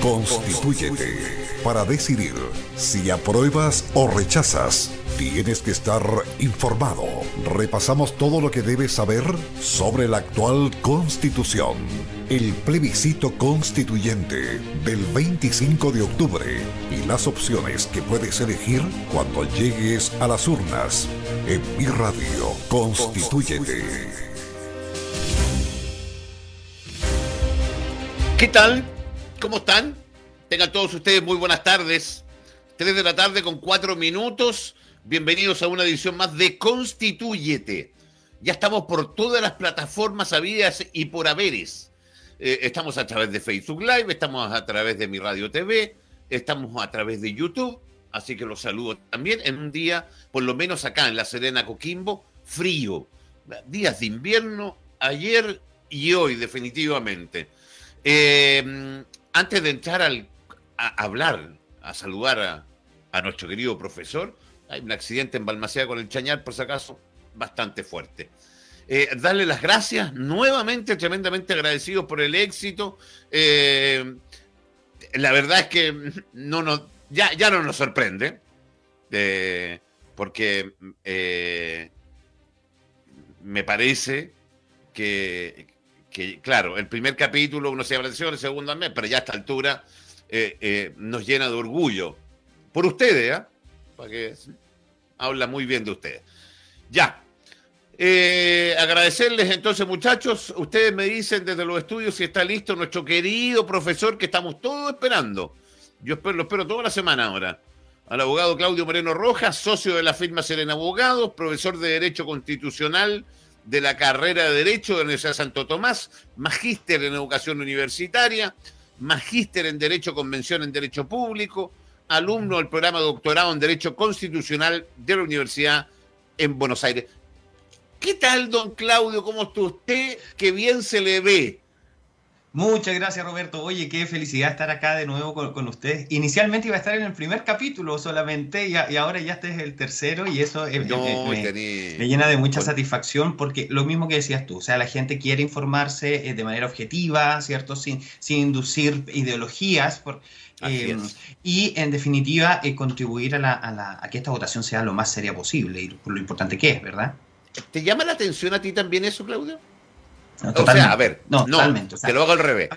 Constitúyete para decidir si apruebas o rechazas. Tienes que estar informado. Repasamos todo lo que debes saber sobre la actual constitución. El plebiscito constituyente del 25 de octubre y las opciones que puedes elegir cuando llegues a las urnas. En mi radio, constituyete. ¿Qué tal? ¿Cómo están? Tengan todos ustedes muy buenas tardes. Tres de la tarde con cuatro minutos. Bienvenidos a una edición más de Constituyete. Ya estamos por todas las plataformas habidas y por haberes. Eh, estamos a través de Facebook Live, estamos a través de mi radio TV, estamos a través de YouTube, así que los saludo también en un día, por lo menos acá en la Serena Coquimbo, frío. Días de invierno, ayer y hoy definitivamente. Eh, antes de entrar al, a hablar, a saludar a, nuestro querido profesor, hay un accidente en Balmaceda con el Chañar, por si acaso, bastante fuerte. Eh, darle las gracias, nuevamente tremendamente agradecidos por el éxito. Eh, la verdad es que no nos, ya, ya no nos sorprende, eh, porque me parece que, que, claro, el primer capítulo uno se agradeció, el segundo mes, pero ya a esta altura eh, nos llena de orgullo. Por ustedes, ¿eh? Para que habla muy bien de ustedes. Ya. Eh, agradecerles entonces, muchachos. Ustedes me dicen desde los estudios si está listo nuestro querido profesor que estamos todos esperando. Yo espero, lo espero toda la semana ahora. Al abogado Claudio Moreno Rojas, socio de la firma Serena Abogados, profesor de Derecho Constitucional de la carrera de Derecho de la Universidad de Santo Tomás, magíster en Educación Universitaria, magíster en Derecho Convención en Derecho Público, alumno del programa doctorado en Derecho Constitucional de la Universidad en Buenos Aires. ¿Qué tal, don Claudio? ¿Cómo está usted? Qué bien se le ve. Muchas gracias, Roberto. Oye, qué felicidad estar acá de nuevo con, con ustedes. Inicialmente iba a estar en el primer capítulo solamente y, y ahora ya este es el tercero y eso eh, No, me, llena de mucha satisfacción porque lo mismo que decías tú, o sea, la gente quiere informarse eh, de manera objetiva, ¿cierto? Sin, sin inducir ideologías. Por, eh, y en definitiva, eh, contribuir a, la, a, la- a que esta votación sea lo más seria posible y por lo importante que es, ¿verdad? ¿Te llama la atención a ti también eso, Claudio? No, O sea, a ver, no, no, totalmente. o sea, te lo hago al revés.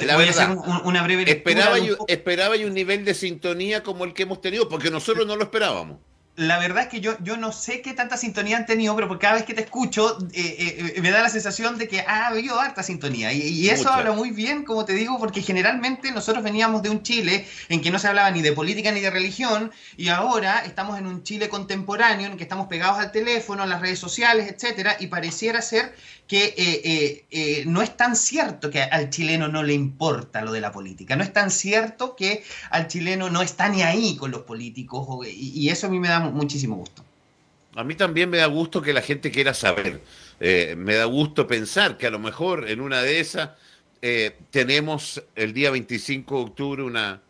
La voy a hacer verdad, un- una breve esperaba un esperaba yo un nivel de sintonía como el que hemos tenido, porque nosotros no lo esperábamos. La verdad es que yo, yo no sé qué tanta sintonía han tenido, pero por cada vez que te escucho eh, eh, me da la sensación de que ha habido harta sintonía. Y, y eso habla muy bien, como te digo, porque generalmente nosotros veníamos de un Chile en que no se hablaba ni de política ni de religión, y ahora estamos en un Chile contemporáneo en que estamos pegados al teléfono, a las redes sociales, etcétera, y pareciera ser que eh, eh, eh, no es tan cierto que al chileno no le importa lo de la política, no es tan cierto que al chileno no está ni ahí con los políticos, y, y eso a mí me da muchísimo gusto. A mí también me da gusto que la gente quiera saber. Eh, me da gusto pensar que a lo mejor en una de esas eh, tenemos el día 25 de octubre una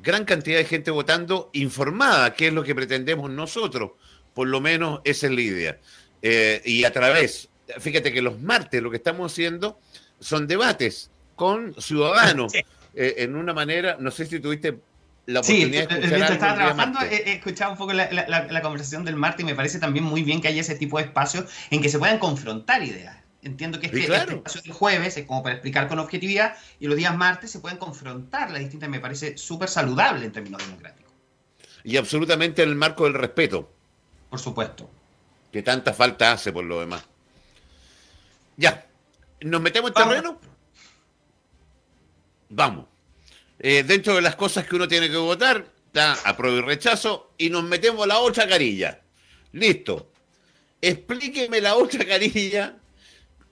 gran cantidad de gente votando informada, que es lo que pretendemos nosotros. Por lo menos esa es la idea. Eh, y a través, fíjate que los martes lo que estamos haciendo son debates con ciudadanos. Sí. Eh, en una manera, no sé si tuviste la Sí, oportunidad de eh, escuchar mientras algo estaba trabajando, he, he escuchado un poco la, la- la- la conversación del martes y me parece también muy bien que haya ese tipo de espacios en que se puedan confrontar ideas. Entiendo que Sí, este, claro. este espacio del jueves es como para explicar con objetividad y los días martes se pueden confrontar las distintas, me parece súper saludable en términos democráticos. Y absolutamente en el marco del respeto. Por supuesto. que tanta falta hace por lo demás. Ya, ¿nos metemos en Vamos. terreno? Vamos. Eh, dentro de las cosas que uno tiene que votar, está apruebo y rechazo, y nos metemos la otra carilla. Listo. Explíqueme la otra carilla,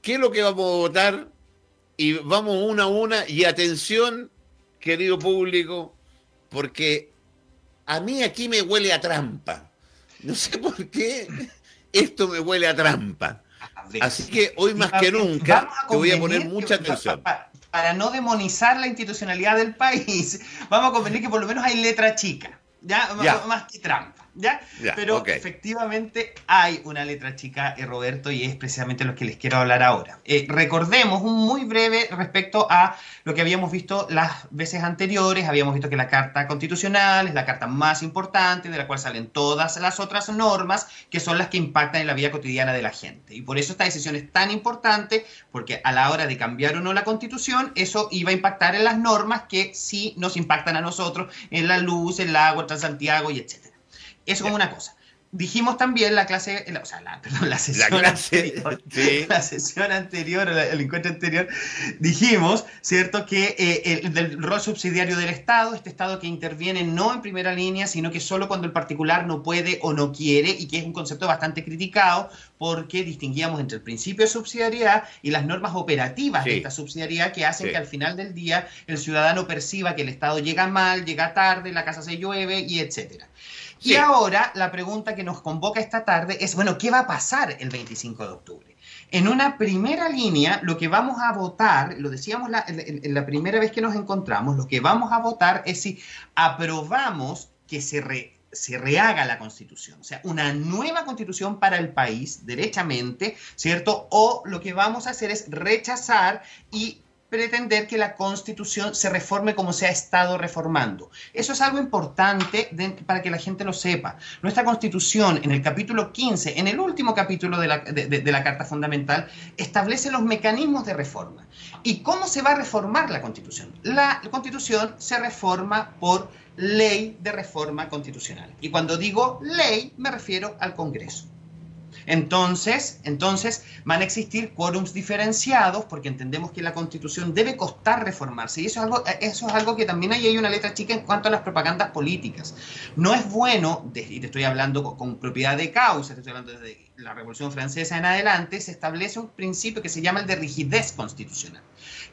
qué es lo que vamos a votar, y vamos una a una, y atención, querido público, porque a mí aquí me huele a trampa. No sé por qué esto me huele a trampa. Así que hoy más que nunca te voy a poner mucha atención. Pa- pa- Para no demonizar la institucionalidad del país, vamos a convenir que por lo menos hay letra chica. Ya, más que trampa. ¿Ya? Pero efectivamente hay una letra chica, eh, Roberto, y es precisamente lo que les quiero hablar ahora. Eh, recordemos un muy breve respecto a lo que habíamos visto las veces anteriores. Habíamos visto que la Carta Constitucional es la carta más importante, de la cual salen todas las otras normas, que son las que impactan en la vida cotidiana de la gente. Y por eso esta decisión es tan importante, porque a la hora de cambiar o no la Constitución, eso iba a impactar en las normas que sí nos impactan a nosotros, en la luz, el agua, el Transantiago y etc. Eso como una cosa. Dijimos también la clase, o sea, la, perdón, la sesión anterior, la sesión anterior, el encuentro anterior, dijimos, ¿cierto?, que eh, el, del rol subsidiario del Estado, este Estado que interviene no en primera línea, sino que solo cuando el particular no puede o no quiere, y que es un concepto bastante criticado, porque distinguíamos entre el principio de subsidiariedad y las normas operativas de esta subsidiariedad que hacen que al final del día el ciudadano perciba que el Estado llega mal, llega tarde, la casa se llueve y etcétera. Y ahora la pregunta que nos convoca esta tarde es, bueno, ¿qué va a pasar el 25 de octubre? En una primera línea, lo que vamos a votar, lo decíamos la, primera vez que nos encontramos, lo que vamos a votar es si aprobamos que se, se rehaga la constitución, o sea, una nueva constitución para el país, derechamente, ¿cierto? O lo que vamos a hacer es rechazar y pretender que la constitución se reforme como se ha estado reformando. Eso es algo importante para que la gente lo sepa. Nuestra constitución, en el capítulo 15, en el último capítulo de la, de la Carta Fundamental, establece los mecanismos de reforma. ¿Y cómo se va a reformar la constitución? La constitución se reforma por ley de reforma constitucional. Y cuando digo ley, me refiero al Congreso. Entonces, entonces van a existir quórums diferenciados porque entendemos que la constitución debe costar reformarse. Y eso es algo, eso es algo que también hay, hay una letra chica en cuanto a las propagandas políticas. No es bueno, y te estoy hablando con, con propiedad de causa, te estoy hablando desde la Revolución Francesa en adelante, se establece un principio que se llama el de rigidez constitucional.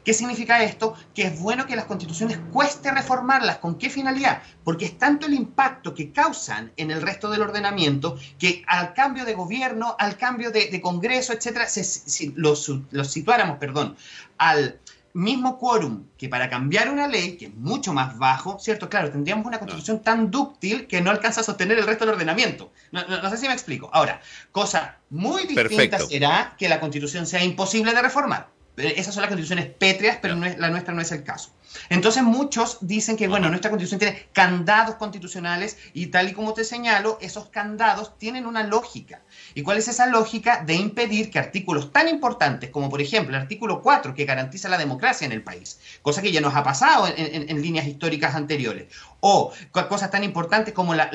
¿Qué significa esto? Que es bueno que las constituciones cueste reformarlas. ¿Con qué finalidad? Porque es tanto el impacto que causan en el resto del ordenamiento que al cambio de gobierno, al cambio de, Congreso, etcétera, si los, los situáramos, perdón, al mismo quórum que para cambiar una ley, que es mucho más bajo, ¿cierto? Claro, tendríamos una constitución tan dúctil que no alcanza a sostener el resto del ordenamiento. No, sé si me explico. Ahora, cosa muy distinta será que la constitución sea imposible de reformar. Esas son las constituciones pétreas, pero la nuestra no es el caso. Entonces muchos dicen que, bueno, nuestra constitución tiene candados constitucionales y tal y como te señalo, esos candados tienen una lógica. ¿Y cuál es esa lógica de impedir que artículos tan importantes como, por ejemplo, el artículo 4, que garantiza la democracia en el país, cosa que ya nos ha pasado en, líneas históricas anteriores, o cosas tan importantes como la,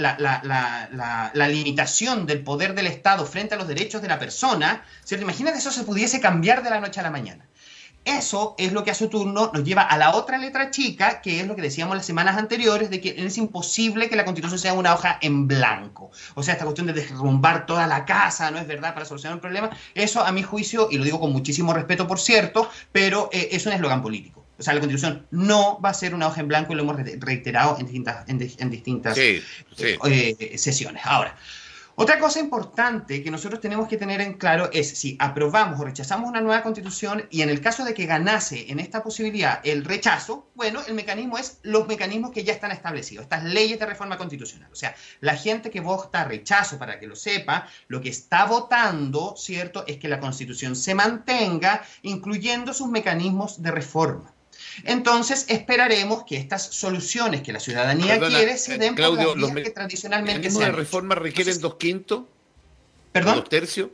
limitación del poder del Estado frente a los derechos de la persona, ¿cierto? Imagínate eso se pudiese cambiar de la noche a la mañana. Eso es lo que a su turno nos lleva a la otra letra chica, que es lo que decíamos las semanas anteriores, de que es imposible que la constitución sea una hoja en blanco. O sea, esta cuestión de derrumbar toda la casa, ¿no es verdad?, para solucionar un problema. Eso, a mi juicio, y lo digo con muchísimo respeto, por cierto, pero eh, es un eslogan político. O sea, la constitución no va a ser una hoja en blanco y lo hemos reiterado en distintas, en, distintas eh, sesiones. Ahora, otra cosa importante que nosotros tenemos que tener en claro es si aprobamos o rechazamos una nueva constitución y en el caso de que ganase en esta posibilidad el rechazo, bueno, el mecanismo es los mecanismos que ya están establecidos, estas leyes de reforma constitucional. O sea, la gente que vota rechazo, para que lo sepa, lo que está votando, ¿cierto?, es que la constitución se mantenga, incluyendo sus mecanismos de reforma. Entonces esperaremos que estas soluciones que la ciudadanía quiere se den por las vías que tradicionalmente se han de reforma requieren dos quintos? ¿Perdón? ¿Dos tercios?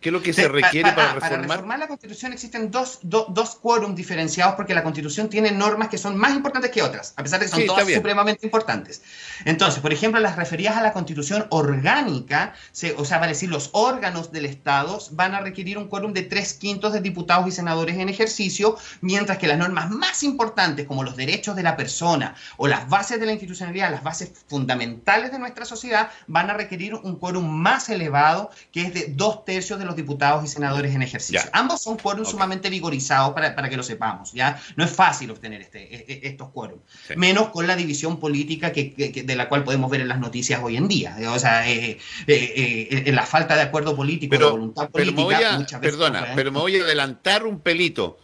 ¿Qué es lo que se requiere para, reformar? Para reformar la Constitución existen dos, dos quórum diferenciados porque la Constitución tiene normas que son más importantes que otras, a pesar de que son todas supremamente importantes. Entonces, por ejemplo, las referidas a la Constitución orgánica, o sea, vale decir, los órganos del Estado van a requerir un quórum de tres quintos de diputados y senadores en ejercicio, mientras que las normas más importantes, como los derechos de la persona o las bases de la institucionalidad, las bases fundamentales de nuestra sociedad, van a requerir un quórum más elevado, que es de dos tercios de los diputados y senadores en ejercicio. Ambos son quórum sumamente vigorizados para, para, que lo sepamos. ¿ya? No es fácil obtener este, e, e, estos quórum, menos con la división política que, de la cual podemos ver en las noticias hoy en día. O sea, eh, eh, eh, en la falta de acuerdo político, pero, de voluntad política. Pero perdona, pero me voy a adelantar un pelito,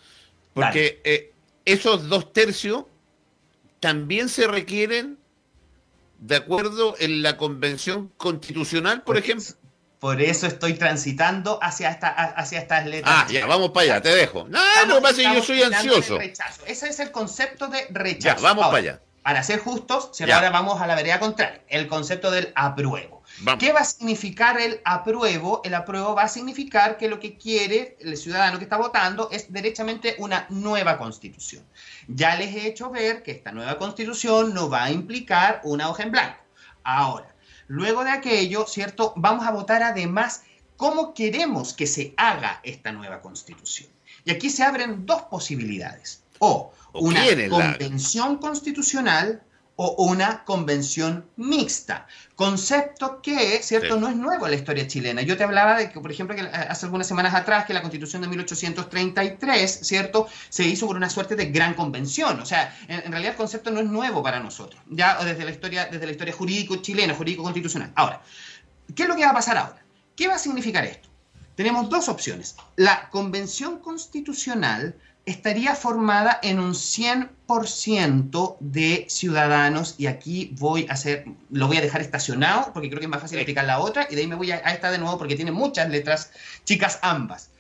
porque esos dos tercios también se requieren de acuerdo en la convención constitucional, por, ejemplo. Por eso estoy transitando hacia, esta, hacia estas letras. Ah, ya, vamos para allá, te dejo. No, no pasa yo soy ansioso. Ese es el concepto de rechazo. Ya, vamos para allá. Para ser justos, ahora vamos a la vereda contraria, el concepto del apruebo. ¿Qué va a significar el apruebo? El apruebo va a significar que lo que quiere el ciudadano que está votando es derechamente una nueva constitución. Ya les he hecho ver que esta nueva constitución no va a implicar una hoja en blanco. Ahora, luego de aquello, ¿cierto? Vamos a votar además cómo queremos que se haga esta nueva constitución. Y aquí se abren dos posibilidades. O una convención constitucional o una convención mixta. Concepto que, ¿cierto?, no es nuevo en la historia chilena. Yo te hablaba de que, por ejemplo, que eh, hace algunas semanas atrás, que la constitución de 1833, ¿cierto?, se hizo por una suerte de gran convención. O sea, en, realidad el concepto no es nuevo para nosotros, ya desde la historia, desde la historia jurídico chilena, jurídico constitucional. Ahora, ¿qué es lo que va a pasar ahora? ¿Qué va a significar esto? Tenemos dos opciones. La convención constitucional estaría formada en un 100% de ciudadanos y aquí voy a hacer, lo voy a dejar estacionado porque creo que es más fácil explicar la otra y de ahí me voy a, esta de nuevo porque tiene muchas letras chicas ambas.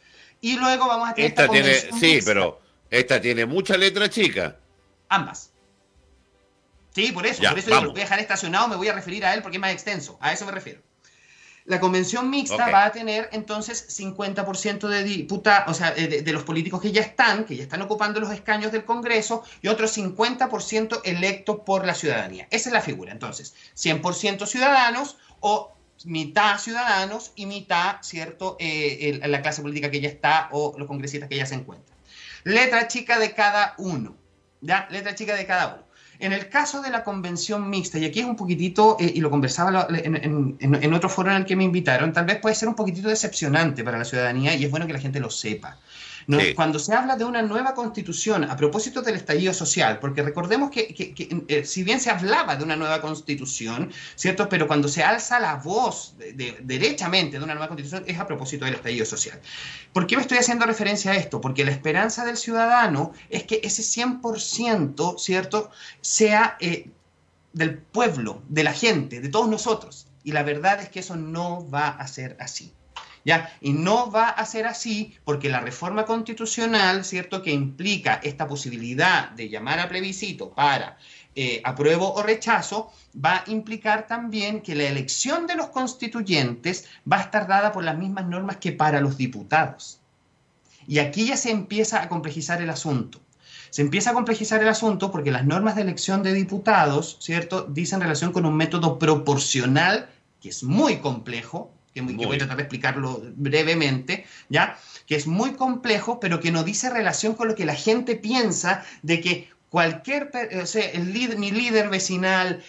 Y luego vamos a tener esta, tiene, sí, pero esta tiene muchas letras chicas. Ambas. Sí, por eso, por eso lo voy a dejar estacionado, me voy a referir a él porque es más extenso, a eso me refiero. La convención mixta va a tener entonces 50% de diputados, o sea, de, los políticos que ya están, que ya están ocupando los escaños del Congreso, y otro 50% electos por la ciudadanía. Esa es la figura. Entonces, 100% ciudadanos o mitad ciudadanos y mitad, ¿cierto?, eh, la clase política que ya está o los congresistas que ya se encuentran. Letra chica de cada uno. ¿Ya? Letra chica de cada uno. En el caso de la convención mixta, y aquí es un poquitito, eh, y lo conversaba en, otro foro en el que me invitaron, tal vez puede ser un poquitito decepcionante para la ciudadanía y es bueno que la gente lo sepa. Cuando se habla de una nueva constitución a propósito del estallido social, porque recordemos que, eh, si bien se hablaba de una nueva constitución, ¿cierto? Pero cuando se alza la voz derechamente de una nueva constitución es a propósito del estallido social. ¿Por qué me estoy haciendo referencia a esto? Porque la esperanza del ciudadano es que ese 100%, ¿cierto?, sea eh, del pueblo, de la gente, de todos nosotros. Y la verdad es que eso no va a ser así. Y no va a ser así porque la reforma constitucional, ¿cierto?, que implica esta posibilidad de llamar a plebiscito para eh, apruebo o rechazo, va a implicar también que la elección de los constituyentes va a estar dada por las mismas normas que para los diputados. Y aquí ya se empieza a complejizar el asunto. Se empieza a complejizar el asunto porque las normas de elección de diputados, ¿cierto?, dicen relación con un método proporcional que es muy complejo, que, voy a tratar de explicarlo brevemente, ¿ya? Que es muy complejo, pero que no dice relación con lo que la gente piensa de que cualquier, o sea, el líder, mi líder vecinal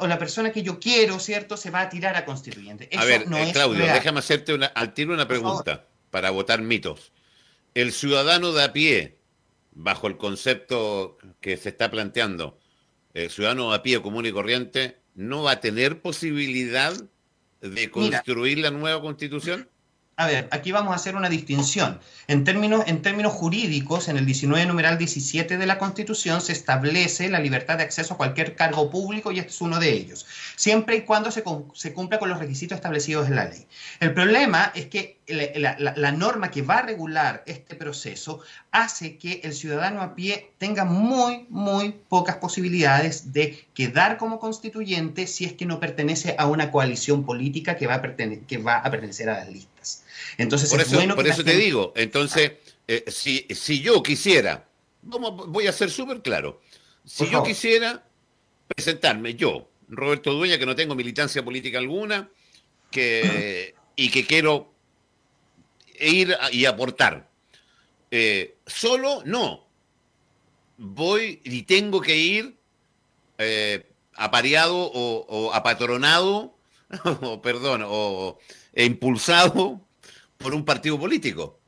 o la persona que yo quiero, ¿cierto? Se va a tirar a constituyente. a ver, eh, Claudio, déjame hacerte una, al tiro una pregunta para votar mitos. El ciudadano de a pie, bajo el concepto que se está planteando, el ciudadano de a pie común y corriente, no va a tener posibilidad de construir la nueva constitución? A ver, aquí vamos a hacer una distinción. En términos, en términos jurídicos, en el 19 numeral 17 de la Constitución se establece la libertad de acceso a cualquier cargo público y este es uno de ellos, siempre y cuando se, se cumpla con los requisitos establecidos en la ley. El problema es que la, norma que va a regular este proceso hace que el ciudadano a pie tenga muy, muy pocas posibilidades de quedar como constituyente si es que no pertenece a una coalición política que va a, que va a pertenecer a las listas. Entonces, por eso, por eso te digo, entonces, eh, si, si, yo quisiera, vamos, voy a ser súper claro, si yo quisiera presentarme, yo, Roberto Dueña, que no tengo militancia política alguna, que, y que quiero ir y aportar. Eh, solo no. Voy y tengo que ir eh, apareado o, apatronado, o perdón, o impulsado por un partido político.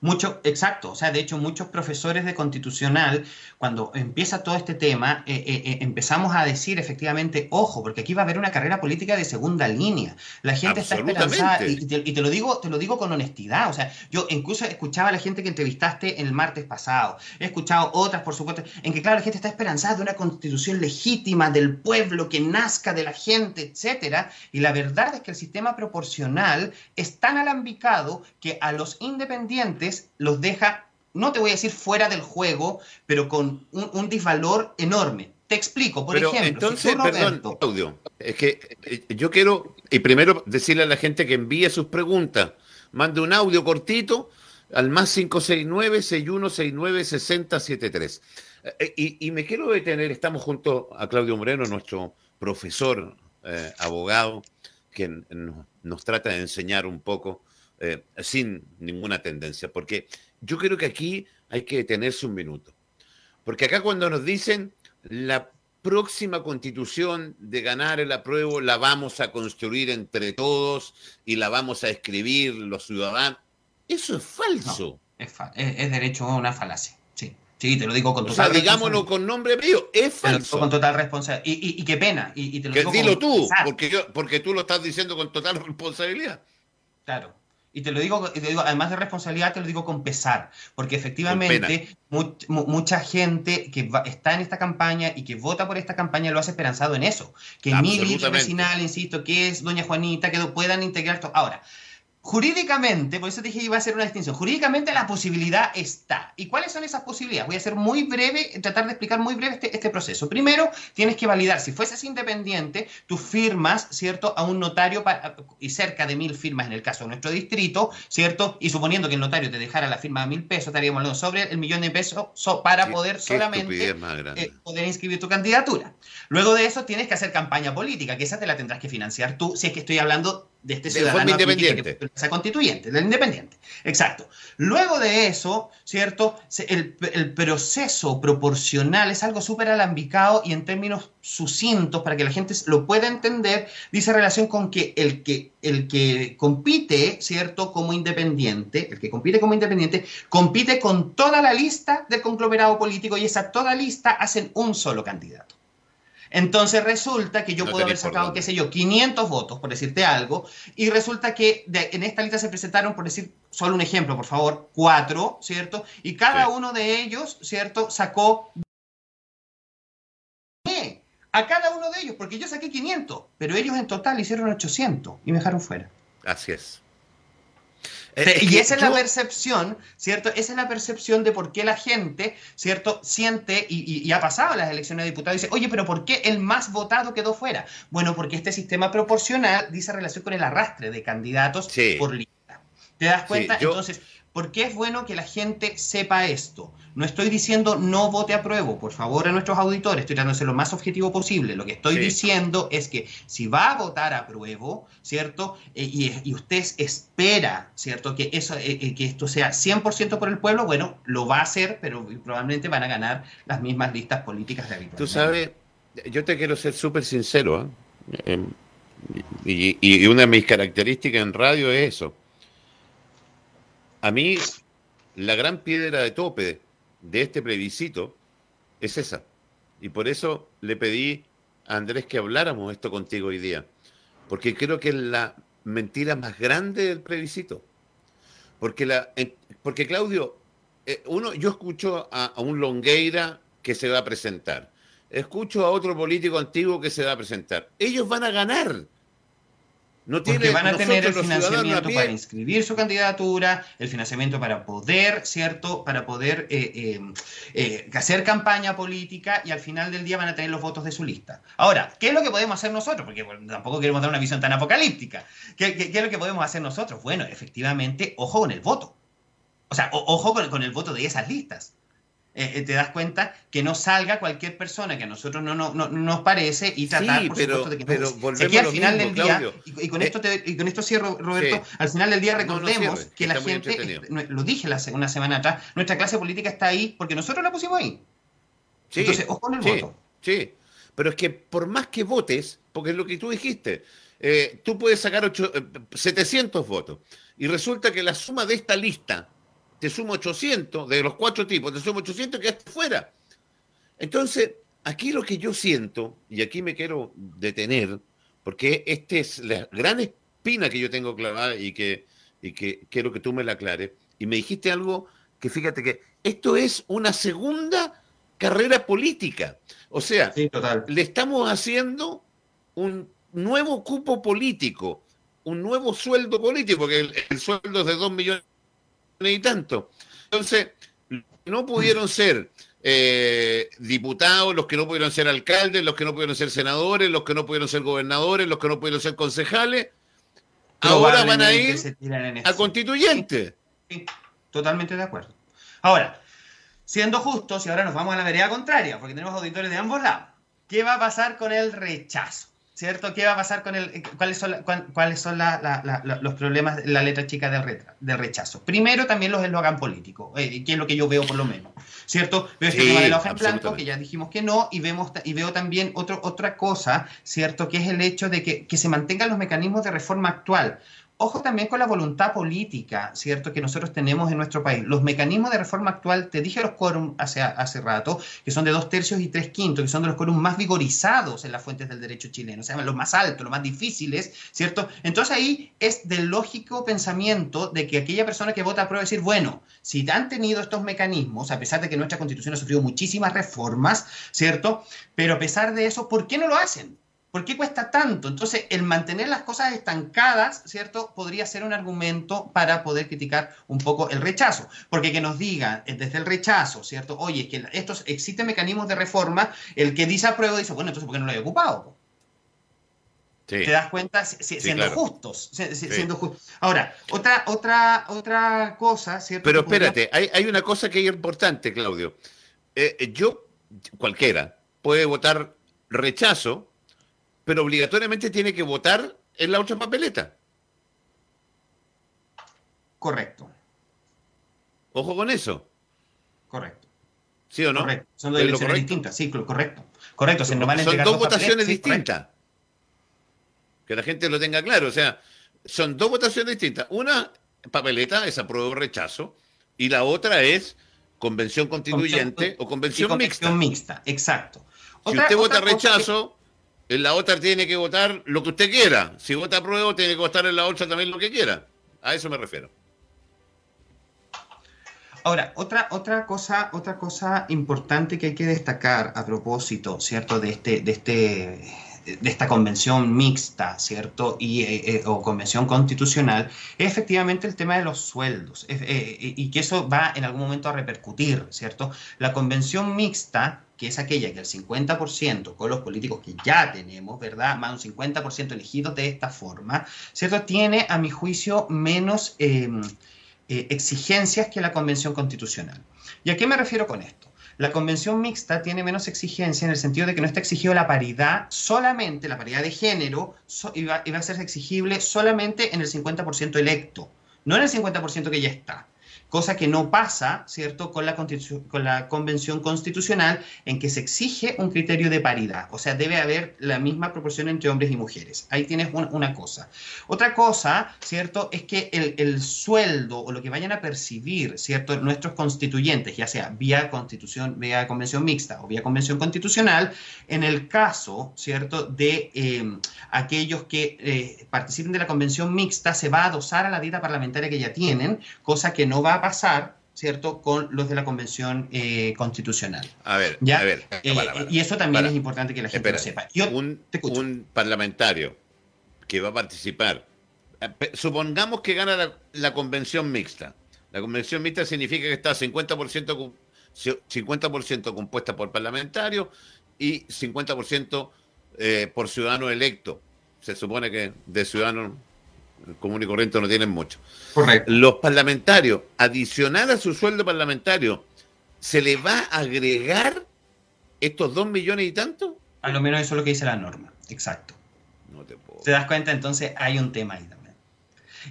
Mucho, exacto. O sea, de hecho, muchos profesores de constitucional, cuando empieza todo este tema, eh, eh, eh, empezamos a decir efectivamente, ojo, porque aquí va a haber una carrera política de segunda línea. La gente está esperanzada, y te, y te, lo digo, te lo digo con honestidad. O sea, yo incluso escuchaba a la gente que entrevistaste el martes pasado, he escuchado otras, por supuesto, en que claro, la gente está esperanzada de una constitución legítima del pueblo que nazca de la gente, etcétera. Y la verdad es que el sistema proporcional es tan alambicado que a los independientes los deja, no te voy a decir fuera del juego, pero con un, un disvalor enorme. Te explico, por ejemplo. Entonces, perdón, Claudio, es que eh, yo quiero, y primero decirle a la gente que envíe sus preguntas, mande un audio cortito al más 569-6169-6073. Eh, y, y, me quiero detener, estamos junto a Claudio Moreno, nuestro profesor, eh, abogado, que nos, nos, trata de enseñar un poco eh, sin ninguna tendencia, porque yo creo que aquí hay que detenerse un minuto. Porque acá cuando nos dicen la próxima constitución de ganar el apruebo la vamos a construir entre todos y la vamos a escribir los ciudadanos, eso es falso. es, es, derecho a una falacia, sí. Sí, te lo digo con total o sea, digámoslo con nombre mío, es falso. Con total responsabilidad. Y, y, y, qué pena. Y, y te lo que digo dilo tú, porque, yo, porque tú lo estás diciendo con total responsabilidad. Claro. Y te lo digo, te digo, además de responsabilidad, te lo digo con pesar, porque efectivamente much, mucha gente que va, está en esta campaña y que vota por esta campaña lo hace esperanzado en eso, que mi vecinal, insisto, que es doña Juanita, que puedan integrar esto. Ahora, Jurídicamente, por eso te dije que iba a ser una distinción, jurídicamente la posibilidad está. ¿Y cuáles son esas posibilidades? Voy a ser muy breve, tratar de explicar muy breve este, este proceso. Primero, tienes que validar, si fueses independiente, tú firmas, ¿cierto?, a un notario para, y cerca de mil firmas en el caso de nuestro distrito, ¿cierto? Y suponiendo que el notario te dejara la firma de mil pesos, estaríamos hablando sobre el millón de pesos so, para poder solamente eh, poder inscribir tu candidatura. Luego de eso tienes que hacer campaña política, que esa te la tendrás que financiar tú, si es que estoy hablando de este ciudadano de independiente. Que, que constituyente, del independiente. Exacto. Luego de eso, ¿cierto? El, el proceso proporcional es algo súper alambicado y en términos sucintos para que la gente lo pueda entender, dice relación con que el que, el que compite, ¿cierto? Como independiente, el que compite como independiente, compite con toda la lista del conglomerado político y esa toda lista hacen un solo candidato. Entonces resulta que yo no puedo haber sacado, qué sé yo, 500 votos, por decirte algo, y resulta que de, en esta lista se presentaron, por decir solo un ejemplo, por favor, cuatro, ¿cierto? Y cada sí. uno de ellos, ¿cierto? Sacó a cada uno de ellos, porque yo saqué 500, pero ellos en total hicieron 800 y me dejaron fuera. Así es. Eh, y esa es la percepción, ¿cierto? Esa es la percepción de por qué la gente, ¿cierto? Siente y, y, y ha pasado en las elecciones de diputados y dice, oye, pero ¿por qué el más votado quedó fuera? Bueno, porque este sistema proporcional dice relación con el arrastre de candidatos sí. por lista. ¿Te das cuenta? Sí, yo... Entonces, ¿por qué es bueno que la gente sepa esto? No estoy diciendo no vote a prueba, por favor, a nuestros auditores, estoy tratando de ser lo más objetivo posible. Lo que estoy sí. diciendo es que si va a votar a prueba, ¿cierto? Eh, y, y, usted espera, ¿cierto? Que, eso, eh, que esto sea 100% por el pueblo, bueno, lo va a hacer, pero probablemente van a ganar las mismas listas políticas de habitualmente. Tú sabes, yo te quiero ser súper sincero, ¿eh? y, y una de mis características en radio es eso. A mí, la gran piedra de tope de este plebiscito es esa. Y por eso le pedí a Andrés que habláramos esto contigo hoy día. Porque creo que es la mentira más grande del plebiscito. Porque, la, porque Claudio, eh, uno, yo escucho a, a, un Longueira que se va a presentar. Escucho a otro político antiguo que se va a presentar. Ellos van a ganar. No tiene, Porque van a tener el financiamiento para inscribir su candidatura, el financiamiento para poder, ¿cierto? Para poder eh, eh, eh, hacer campaña política y al final del día van a tener los votos de su lista. Ahora, ¿qué es lo que podemos hacer nosotros? Porque bueno, tampoco queremos dar una visión tan apocalíptica. ¿Qué, qué, qué es lo que podemos hacer nosotros? Bueno, efectivamente, ojo con el voto. O sea, o, ojo con, con el voto de esas listas. Eh, te das cuenta que no salga cualquier persona que a nosotros no, no, no nos parece y tratar, sí, por pero, supuesto, de que pero no si al final mismo, del día, y, y, con eh, esto te, y con esto cierro, Roberto, sí. al final del día recordemos no, que la gente, lo dije la, una semana atrás, nuestra clase política está ahí porque nosotros la pusimos ahí. Sí, Entonces, ojo con el sí, voto. Sí, pero es que por más que votes, porque es lo que tú dijiste, eh, tú puedes sacar ocho, eh, 700 votos y resulta que la suma de esta lista te sumo 800, de los cuatro tipos, te sumo 800 que quedaste fuera. Entonces, aquí lo que yo siento, y aquí me quiero detener, porque esta es la gran espina que yo tengo clavada y que, y que quiero que tú me la aclares. Y me dijiste algo que fíjate que esto es una segunda carrera política. O sea, le estamos haciendo un nuevo cupo político, un nuevo sueldo político, porque el, sueldo es de dos millones y tanto. Entonces, no pudieron ser eh, diputados, los que no pudieron ser alcaldes, los que no pudieron ser senadores, los que no pudieron ser gobernadores, los que no pudieron ser concejales, ahora van a ir a constituyente. totalmente de acuerdo. Ahora, siendo justos, y ahora nos vamos a la vereda contraria, porque tenemos auditores de ambos lados, ¿qué va a pasar con el rechazo? ¿Cierto? ¿Qué va a pasar con el... Eh, ¿Cuáles son, cuáles son los problemas la letra chica del, rechazo? Primero, también los eslogan políticos, eh, que es lo que yo veo por lo menos. ¿Cierto? Veo este tema de la hoja en blanco, que ya dijimos que no, y, vemos, y veo también otro, otra cosa, ¿cierto? Que es el hecho de que, que se mantengan los mecanismos de reforma actual. Ojo también con la voluntad política, ¿cierto?, que nosotros tenemos en nuestro país. Los mecanismos de reforma actual, te dije los quórum hace, hace rato, que son de dos tercios y tres quintos, que son de los quórum más vigorizados en las fuentes del derecho chileno, o sea, los más altos, los más difíciles, ¿cierto? Entonces ahí es del lógico pensamiento de que aquella persona que vota aprueba decir, bueno, si han tenido estos mecanismos, a pesar de que nuestra constitución ha sufrido muchísimas reformas, ¿cierto? Pero a pesar de eso, ¿por qué no lo hacen? ¿Por qué cuesta tanto? Entonces, el mantener las cosas estancadas, ¿cierto? Podría ser un argumento para poder criticar un poco el rechazo. Porque que nos digan eh, desde el rechazo, ¿cierto? Oye, que estos existen mecanismos de reforma, el que dice apruebo dice, bueno, entonces ¿por qué no lo he ocupado? ¿Te das cuenta? siendo justos. Siendo justos. Ahora, otra, otra, otra cosa, ¿cierto? Pero espérate, hay, una cosa que es importante, Claudio. Eh, yo, cualquiera, puede votar rechazo pero obligatoriamente tiene que votar en la otra papeleta. Correcto. Ojo con eso. Correcto. ¿Sí o no? Correcto. Son dos elecciones distintas, sí, correcto. Correcto, son dos votaciones distintas. que la gente lo tenga claro. O sea, son dos votaciones distintas. Una papeleta es apruebo o rechazo, y la otra es convención constituyente o convención, mixta. Convención mixta, exacto. si usted vota rechazo, en la otra tiene que votar lo que usted quiera. Si vota prueba, tiene que votar en la otra también lo que quiera. A eso me refiero. Ahora, otra, otra, cosa, otra cosa importante que hay que destacar a propósito, ¿cierto? De este, de este, de esta convención mixta, ¿cierto? Y, eh, eh, o convención constitucional, es efectivamente el tema de los sueldos. Eh, y que eso va en algún momento a repercutir, ¿cierto? La convención mixta que es aquella que el 50% con los políticos que ya tenemos, ¿verdad? Más un 50% elegidos de esta forma, ¿cierto? Tiene, a mi juicio, menos em, eh, exigencias que la Convención Constitucional. ¿Y a qué me refiero con esto? La convención mixta tiene menos exigencia en el sentido de que no está exigido la paridad solamente, la paridad de género, iba, iba, a ser exigible solamente en el 50% electo, no en el 50% que ya está cosa que no pasa, ¿cierto?, con la, con la Convención Constitucional en que se exige un criterio de paridad, o sea, debe haber la misma proporción entre hombres y mujeres. Ahí tienes una cosa. Otra cosa, ¿cierto?, es que el, sueldo o lo que vayan a percibir, ¿cierto?, nuestros constituyentes, ya sea vía constitución, vía convención mixta o vía convención constitucional, en el caso, ¿cierto?, de em, aquellos que eh, participen de la convención mixta, se va a adosar a la dieta parlamentaria que ya tienen, cosa que no va a pasar, ¿cierto?, con los de la Convención eh, Constitucional. A ver, ¿Ya? a ver. Eh, y eso también es importante que la gente lo sepa. un, parlamentario que va a participar, eh, supongamos que gana la, Convención Mixta. La Convención Mixta significa que está 50%, 50 compuesta por parlamentarios y 50% por ciudadanos electos. Se supone que de ciudadanos común y corriente no tienen mucho. Correcto. Los parlamentarios, adicional a su sueldo parlamentario, ¿se le va a agregar estos dos millones y tanto? A lo menos eso es lo que dice la norma, exacto. No te puedo. ¿Te das cuenta? Entonces hay un tema ahí también.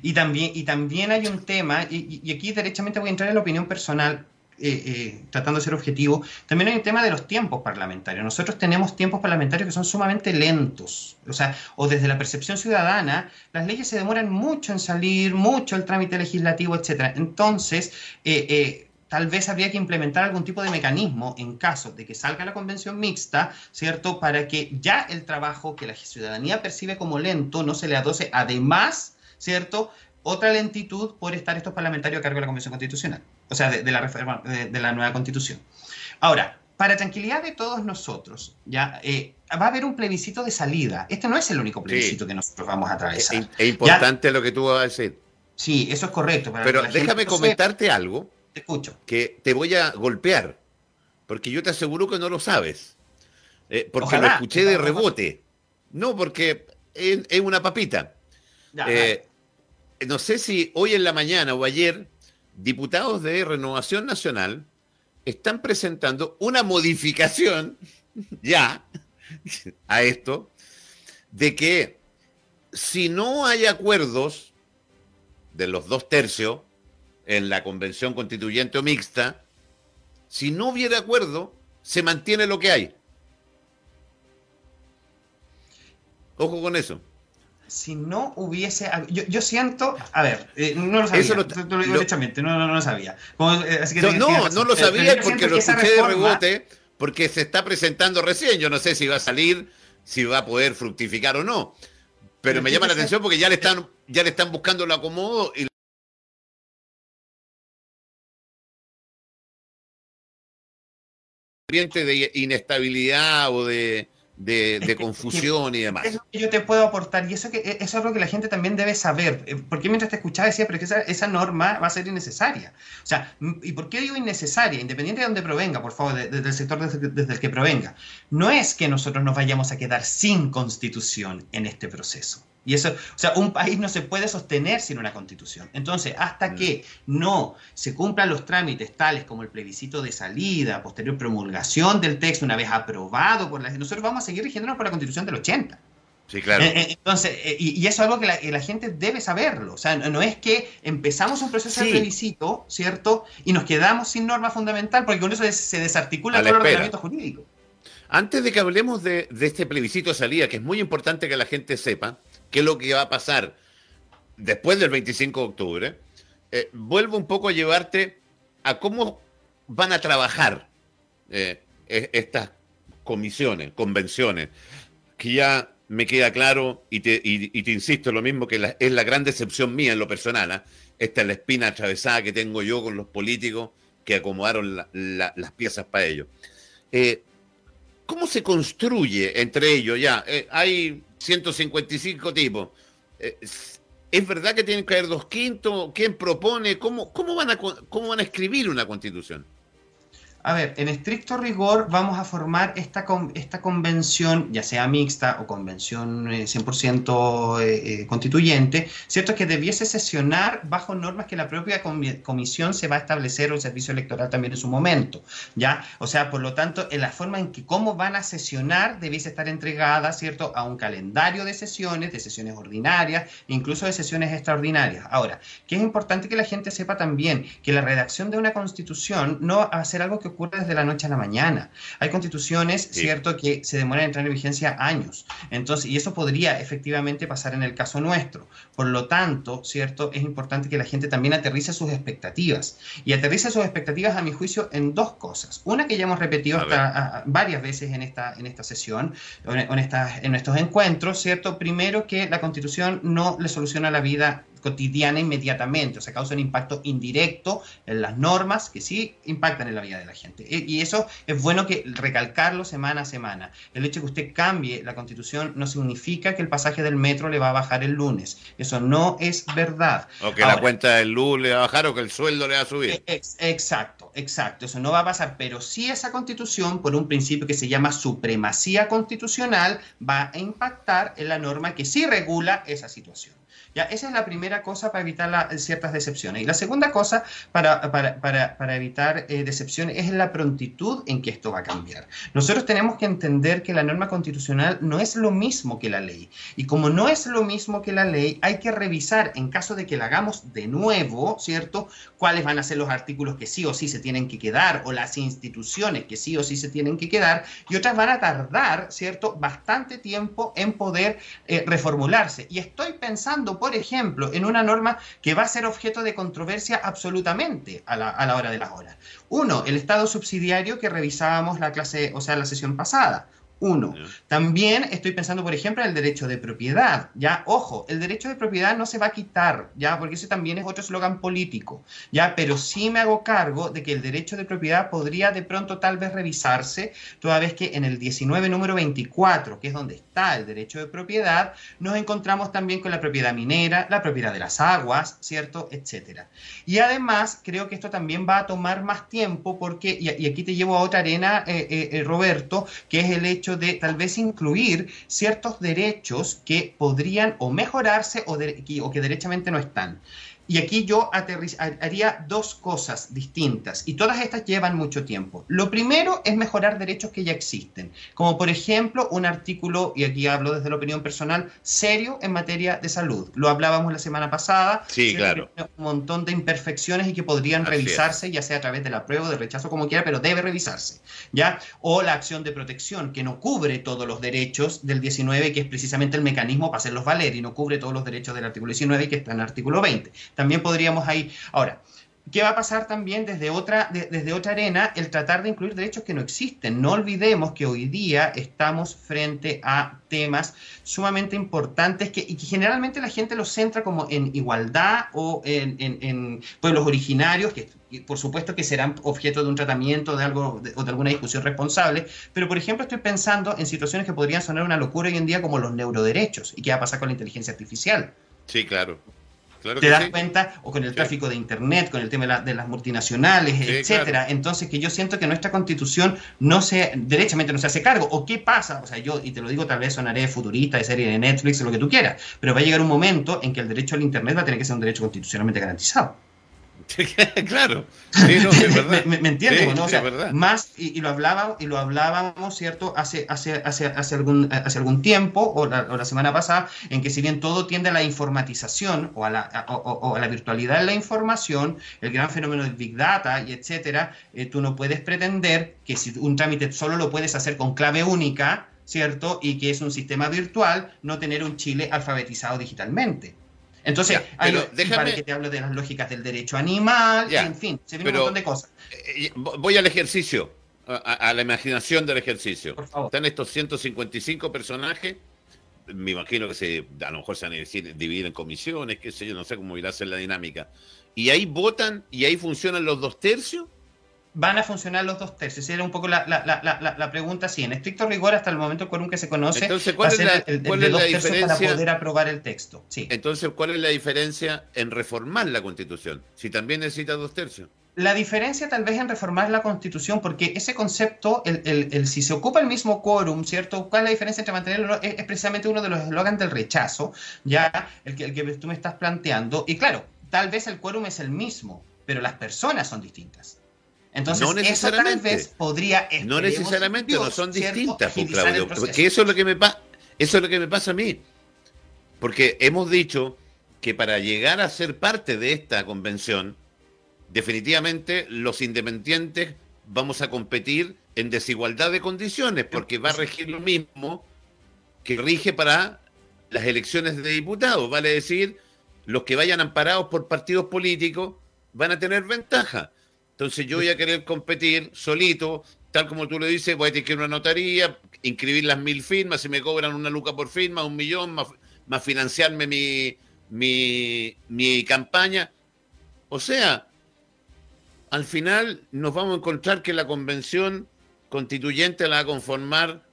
Y también, y también hay un tema, y, aquí derechamente voy a entrar en la opinión personal. Eh, eh, tratando de ser objetivo, también hay un tema de los tiempos parlamentarios. Nosotros tenemos tiempos parlamentarios que son sumamente lentos. O sea, o desde la percepción ciudadana, las leyes se demoran mucho en salir, mucho el trámite legislativo, etcétera. Entonces, eh, tal vez habría que implementar algún tipo de mecanismo en caso de que salga la convención mixta, ¿cierto? Para que ya el trabajo que la ciudadanía percibe como lento no se le adose además, ¿cierto? Otra lentitud por estar estos parlamentarios a cargo de la Convención Constitucional, o sea, de, la reforma, de, la nueva Constitución. Ahora, para tranquilidad de todos nosotros, ya eh, va a haber un plebiscito de salida. Este no es el único plebiscito que nosotros vamos a atravesar. Es, importante lo que tú vas a decir. Sí, eso es correcto. Pero déjame comentarte algo te escucho. Que te voy a golpear, porque yo te aseguro que no lo sabes. Eh, porque lo escuché de rebote. No, porque es, una papita. Eh, no sé si hoy en la mañana o ayer, diputados de Renovación Nacional están presentando una modificación ya a esto de que si no hay acuerdos de los dos tercios, en la convención constituyente o mixta, si no hubiera acuerdo, se mantiene lo que hay. Ojo con eso. Si no hubiese. Yo, siento. A ver, eh, no lo sabía. Eso lo, te, lo digo derechamente, no, no, lo sabía. Eh, no, no, lo sabía porque lo escuché de rebote, porque se está presentando recién. Yo no sé si va a salir, si va a poder fructificar o no. Pero, me llama la atención porque ya le están, ya le están buscando el acomodo y de inestabilidad o de, confusión y demás. Eso que yo te puedo aportar y eso, que, eso es algo que la gente también debe saber. Eh, porque mientras te escuchaba decía, pero que esa, norma va a ser innecesaria. O sea, ¿y por qué digo innecesaria? Independiente de dónde provenga, por favor, desde el sector desde, desde, el que provenga. No es que nosotros nos vayamos a quedar sin constitución en este proceso. Y eso, o sea, un país no se puede sostener sin una constitución. Entonces, hasta mm. que no se cumplan los trámites tales como el plebiscito de salida, posterior promulgación del texto una vez aprobado por la nosotros vamos a seguir rigiéndonos por la constitución del 80. Sí, claro. Eh, eh, entonces, eh, y, eso es algo que la, gente debe saberlo. O sea, no, es que empezamos un proceso de plebiscito, ¿cierto? Y nos quedamos sin norma fundamental, porque con eso se desarticula todo el ordenamiento jurídico. Antes de que hablemos de, de este plebiscito de salida, que es muy importante que la gente sepa, qué es lo que va a pasar después del 25 de octubre, eh, vuelvo un poco a llevarte a cómo van a trabajar eh, e-, estas comisiones, convenciones, que ya me queda claro y te, te insisto, lo mismo que es la gran decepción mía en lo personal, ¿ah? esta es la espina atravesada que tengo yo con los políticos que acomodaron las piezas para ello. Eh, ¿Cómo se construye entre ellos ya? hay 155 tipos. Eh, ¿Es verdad que tienen que haber dos quintos? ¿Quién propone? ¿Cómo, cómo, van, a, cómo van a escribir una constitución? A ver, en estricto rigor vamos a formar esta, esta convención, ya sea mixta o convención 100% eh, eh, eh, constituyente, ¿cierto? Que debiese sesionar bajo normas que la propia comisión se va a establecer o el servicio electoral también en su momento, ¿ya? O sea, por lo tanto, en la forma en que cómo van a sesionar debiese estar entregada, ¿cierto? A un calendario de sesiones, de sesiones ordinarias, incluso de sesiones extraordinarias. Ahora, que es importante que la gente sepa también que la redacción de una constitución no va a ser algo que ocurre desde la noche a la mañana. Hay constituciones, cierto, que se demoran en entrar en vigencia años. Entonces, y eso podría efectivamente pasar en el caso nuestro. Por lo tanto, cierto, es importante que la gente también aterrice sus expectativas. Y aterrice sus expectativas, a mi juicio, en dos cosas. Una que ya hemos repetido hasta, varias veces en esta, en esta sesión, en, en, en estos encuentros, ¿cierto? Primero, que la constitución no le soluciona la vida cotidiana inmediatamente, o sea, causa un impacto indirecto en las normas que sí impactan en la vida de la gente. E, y eso es bueno que recalcarlo semana a semana. El hecho de que usted cambie la constitución no significa que el pasaje del metro le va a bajar el lunes. Eso no es verdad. O que la cuenta del luz le va a bajar o que el sueldo le va a subir. E, exacto, exacto. Eso no va a pasar, pero sí esa constitución, por un principio que se llama supremacía constitucional, va a impactar en la norma que sí regula esa situación. Ya, esa es la primera cosa para evitar ciertas decepciones. Y la segunda cosa para, para, para, para evitar eh, decepciones es la prontitud en que esto va a cambiar. Nosotros tenemos que entender que la norma constitucional no es lo mismo que la ley. Y como no es lo mismo que la ley, hay que revisar en caso de que la hagamos de nuevo, ¿cierto? Cuáles van a ser los artículos que sí o sí se tienen que quedar o las instituciones que sí o sí se tienen que quedar y otras van a tardar, ¿cierto? Bastante tiempo en poder eh, reformularse. Y estoy pensando, por ejemplo, en una norma que va a ser objeto de controversia absolutamente a la, a la hora de las horas. Uno, el Estado subsidiario que revisábamos la clase, o sea, la sesión pasada. Uno. También estoy pensando, por ejemplo, en el derecho de propiedad. Ya, ojo, el derecho de propiedad no se va a quitar, ya, porque ese también es otro eslogan político, ya, pero sí me hago cargo de que el derecho de propiedad podría de pronto tal vez revisarse, toda vez que en el 19 número 24, que es donde está el derecho de propiedad, nos encontramos también con la propiedad minera, la propiedad de las aguas, ¿cierto? Etcétera. Y además, creo que esto también va a tomar más tiempo porque, y, aquí te llevo a otra arena, eh, eh, eh, Roberto, que es el hecho de tal vez incluir ciertos derechos que podrían o mejorarse o, que derechamente no están. Y aquí yo haría dos cosas distintas y todas estas llevan mucho tiempo. Lo primero es mejorar derechos que ya existen, como por ejemplo un artículo, y aquí hablo desde la opinión personal, serio en materia de salud. Lo hablábamos la semana pasada. Sí, claro. Un montón de imperfecciones y que podrían revisarse, ya sea a través de la prueba o de rechazo, como quiera, pero debe revisarse. ¿ya? O la acción de protección, que no cubre todos los derechos del 19, que es precisamente el mecanismo para hacerlos valer, y no cubre todos los derechos del artículo 19, que está en el artículo 20 también podríamos ahí. Ahora, ¿Qué va a pasar también desde otra, desde otra arena? El tratar de incluir derechos que no existen. No olvidemos que hoy día estamos frente a temas sumamente importantes que, y que generalmente la gente los centra como en igualdad o en, pueblos originarios, que por supuesto que serán objeto de un tratamiento de algo, o de alguna discusión responsable, pero por ejemplo estoy pensando en situaciones que podrían sonar una locura hoy en día como los neuroderechos y qué va a pasar con la inteligencia artificial. Sí, claro te das cuenta, o con el tráfico de Internet, con el tema de, las multinacionales, etcétera. Entonces, que yo siento que nuestra constitución no se, derechamente no se hace cargo. ¿O qué pasa? O sea, yo, y te lo digo, tal vez sonaré futurista, de serie de Netflix, o lo que tú quieras, pero va a llegar un momento en que el derecho al Internet va a tener que ser un derecho constitucionalmente garantizado. claro. ¿Me, entiendes? más, y, lo hablábamos, y lo hablábamos, ¿cierto? Hace, hace, hace, hace, algún, hace algún tiempo, o la, semana pasada, en que si bien todo tiende a la informatización o a la, o, a la virtualidad de la información, el gran fenómeno del Big Data y etcétera, eh, tú no puedes pretender que si un trámite solo lo puedes hacer con clave única, ¿cierto? Y que es un sistema virtual, no tener un Chile alfabetizado digitalmente. Entonces, para que te hablo de las lógicas del derecho animal, en fin, se viene un montón de cosas. Eh, voy al ejercicio, a, la imaginación del ejercicio. Por favor. Están estos 155 personajes, me imagino que se, a lo mejor se van a dividir en comisiones, qué sé yo, no sé cómo irá a ser la dinámica. Y ahí votan y ahí funcionan los dos tercios van a funcionar los dos tercios. Era un poco la, la, la, la, pregunta, sí. En estricto rigor, hasta el momento el quórum que se conoce, Entonces, ¿cuál es la, el, de dos tercios para poder aprobar el texto. Sí. Entonces, ¿cuál es la diferencia en reformar la Constitución? Si también necesita dos tercios. La diferencia tal vez en reformar la Constitución, porque ese concepto, el, el, si se ocupa el mismo quórum, ¿cierto? ¿Cuál es la diferencia entre mantenerlo? Es, es precisamente uno de los eslogans del rechazo, ya, el que, el que tú me estás planteando. Y claro, tal vez el quórum es el mismo, pero las personas son distintas. Entonces, no necesariamente. Eso podría. No necesariamente, no son distintas, pues, Claudio. Porque eso es lo que me eso es lo que me pasa a mí. Porque hemos dicho que para llegar a ser parte de esta convención, definitivamente los independientes vamos a competir en desigualdad de condiciones, porque va a regir lo mismo que rige para las elecciones de diputados. Vale decir, los que vayan amparados por partidos políticos van a tener ventaja. Entonces yo voy a querer competir solito, tal como tú lo dices, voy a tener que ir a una notaría, inscribir las mil firmas, si me cobran una luca por firma, un millón, más, financiarme mi, mi, mi campaña. O sea, al final nos vamos a encontrar que la convención constituyente la va a conformar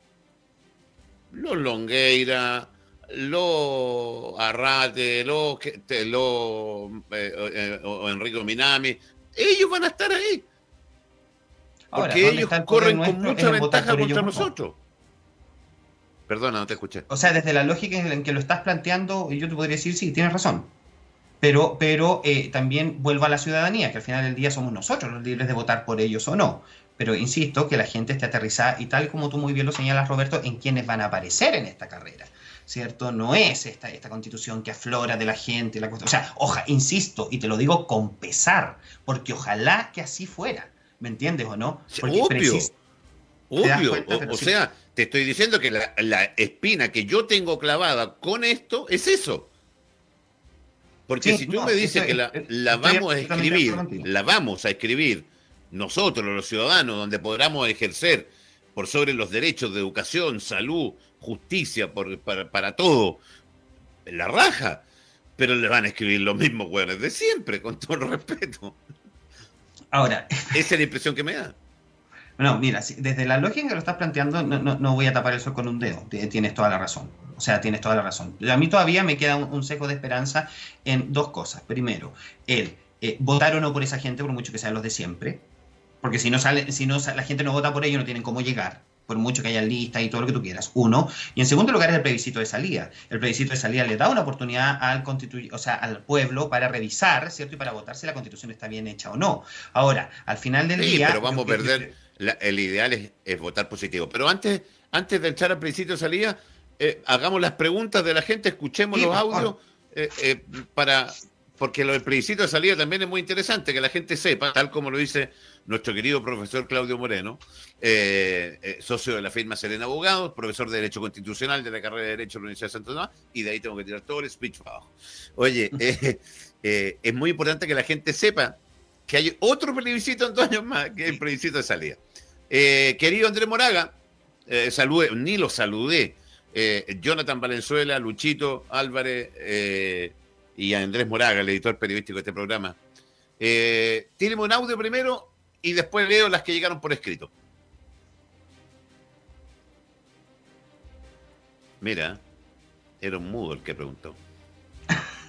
los Longueira, los Arrate, los, los eh, eh, o Enrico Minami, ellos van a estar ahí. porque ellos corren con mucha ventaja contra nosotros. Perdona, no te escuché. O sea, desde la lógica en que lo estás planteando, yo te podría decir, sí, tienes razón. Pero, pero eh, también vuelvo a la ciudadanía, que al final del día somos nosotros los libres de votar por ellos o no. Pero insisto que la gente esté aterrizada y tal como tú muy bien lo señalas, Roberto, en quienes van a aparecer en esta carrera. ¿Cierto? No es esta, esta constitución que aflora de la gente. La, o sea, oja, insisto, y te lo digo con pesar, porque ojalá que así fuera. ¿Me entiendes o no? Porque obvio. Obvio. o, sea, te estoy diciendo que la, la espina que yo tengo clavada con esto es eso porque si tú me dices que la, vamos a escribir, la vamos a escribir nosotros, los ciudadanos, donde podamos ejercer por sobre los derechos de educación, salud, justicia, por, para, todo, en la raja, pero le van a escribir los mismos güeyes de siempre, con todo el respeto. Ahora. Esa es la impresión que me da. No, mira, desde la lógica que lo estás planteando, no, no, voy a tapar eso con un dedo. Tienes toda la razón. O sea, tienes toda la razón. A mí todavía me queda un, seco de esperanza en dos cosas. Primero, el eh, votar o no por esa gente, por mucho que sean los de siempre. Porque si no sale, si no la gente no vota por ellos, no tienen cómo llegar por mucho que haya listas y todo lo que tú quieras. Uno. Y en segundo lugar es el plebiscito de salida. El plebiscito de salida le da una oportunidad al o sea, al pueblo para revisar, ¿cierto? Y para votar si la constitución está bien hecha o no. Ahora, al final del sí, día. Pero vamos a perder el ideal es, votar positivo. Pero antes, antes de echar al principio de salida, eh, hagamos las preguntas de la gente, escuchemos los audios eh, eh, para porque lo del plebiscito de salida también es muy interesante, que la gente sepa, tal como lo dice nuestro querido profesor Claudio Moreno, socio de la firma Serena Abogados, profesor de Derecho Constitucional de la carrera de Derecho de la Universidad de Santo Tomás, y de ahí tengo que tirar todo el speech para abajo. Oye, es muy importante que la gente sepa que hay otro plebiscito en dos años más, que es el plebiscito de salida. Eh, querido Andrés Moraga, eh, ni lo saludé. Eh, Jonathan Valenzuela, Luchito Álvarez eh, y Andrés Moraga, el editor periodístico de este programa. Tiene un audio primero y después leo las que llegaron por escrito. Mira, era un mudo el que preguntó.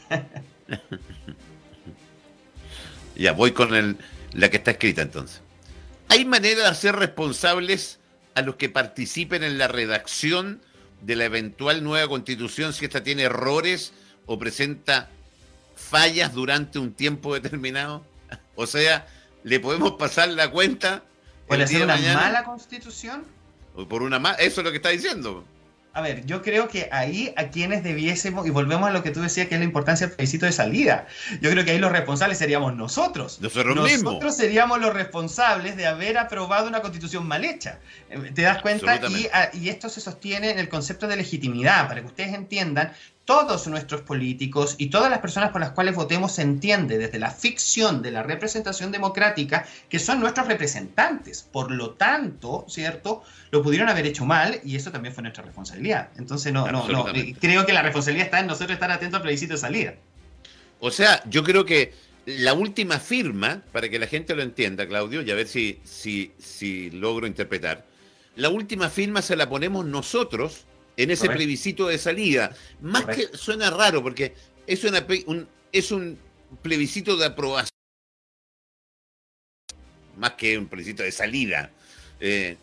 ya, voy con el, la que está escrita entonces. ¿Hay manera de hacer responsables a los que participen en la redacción de la eventual nueva constitución si esta tiene errores o presenta fallas durante un tiempo determinado? O sea, ¿le podemos pasar la cuenta? ¿Puede ser una mala constitución? O por una mala, eso es lo que está diciendo. A ver, yo creo que ahí a quienes debiésemos, y volvemos a lo que tú decías, que es la importancia del plebiscito de salida. Yo creo que ahí los responsables seríamos nosotros. Nosotros, nosotros seríamos los responsables de haber aprobado una constitución mal hecha. Eh, ¿Te das cuenta? Y, y, esto se sostiene en el concepto de legitimidad, para que ustedes entiendan todos nuestros políticos y todas las personas por las cuales votemos se entiende desde la ficción de la representación democrática que son nuestros representantes. Por lo tanto, ¿cierto? Lo pudieron haber hecho mal y eso también fue nuestra responsabilidad. Entonces, no, no, no. Creo que la responsabilidad está en nosotros estar atentos al plebiscito de salida. O sea, yo creo que la última firma, para que la gente lo entienda, Claudio, y a ver si, si, si logro interpretar, la última firma se la ponemos nosotros en ese plebiscito de salida. Más que suena raro porque es, un, es un plebiscito de aprobación, más que un plebiscito de salida. Eh,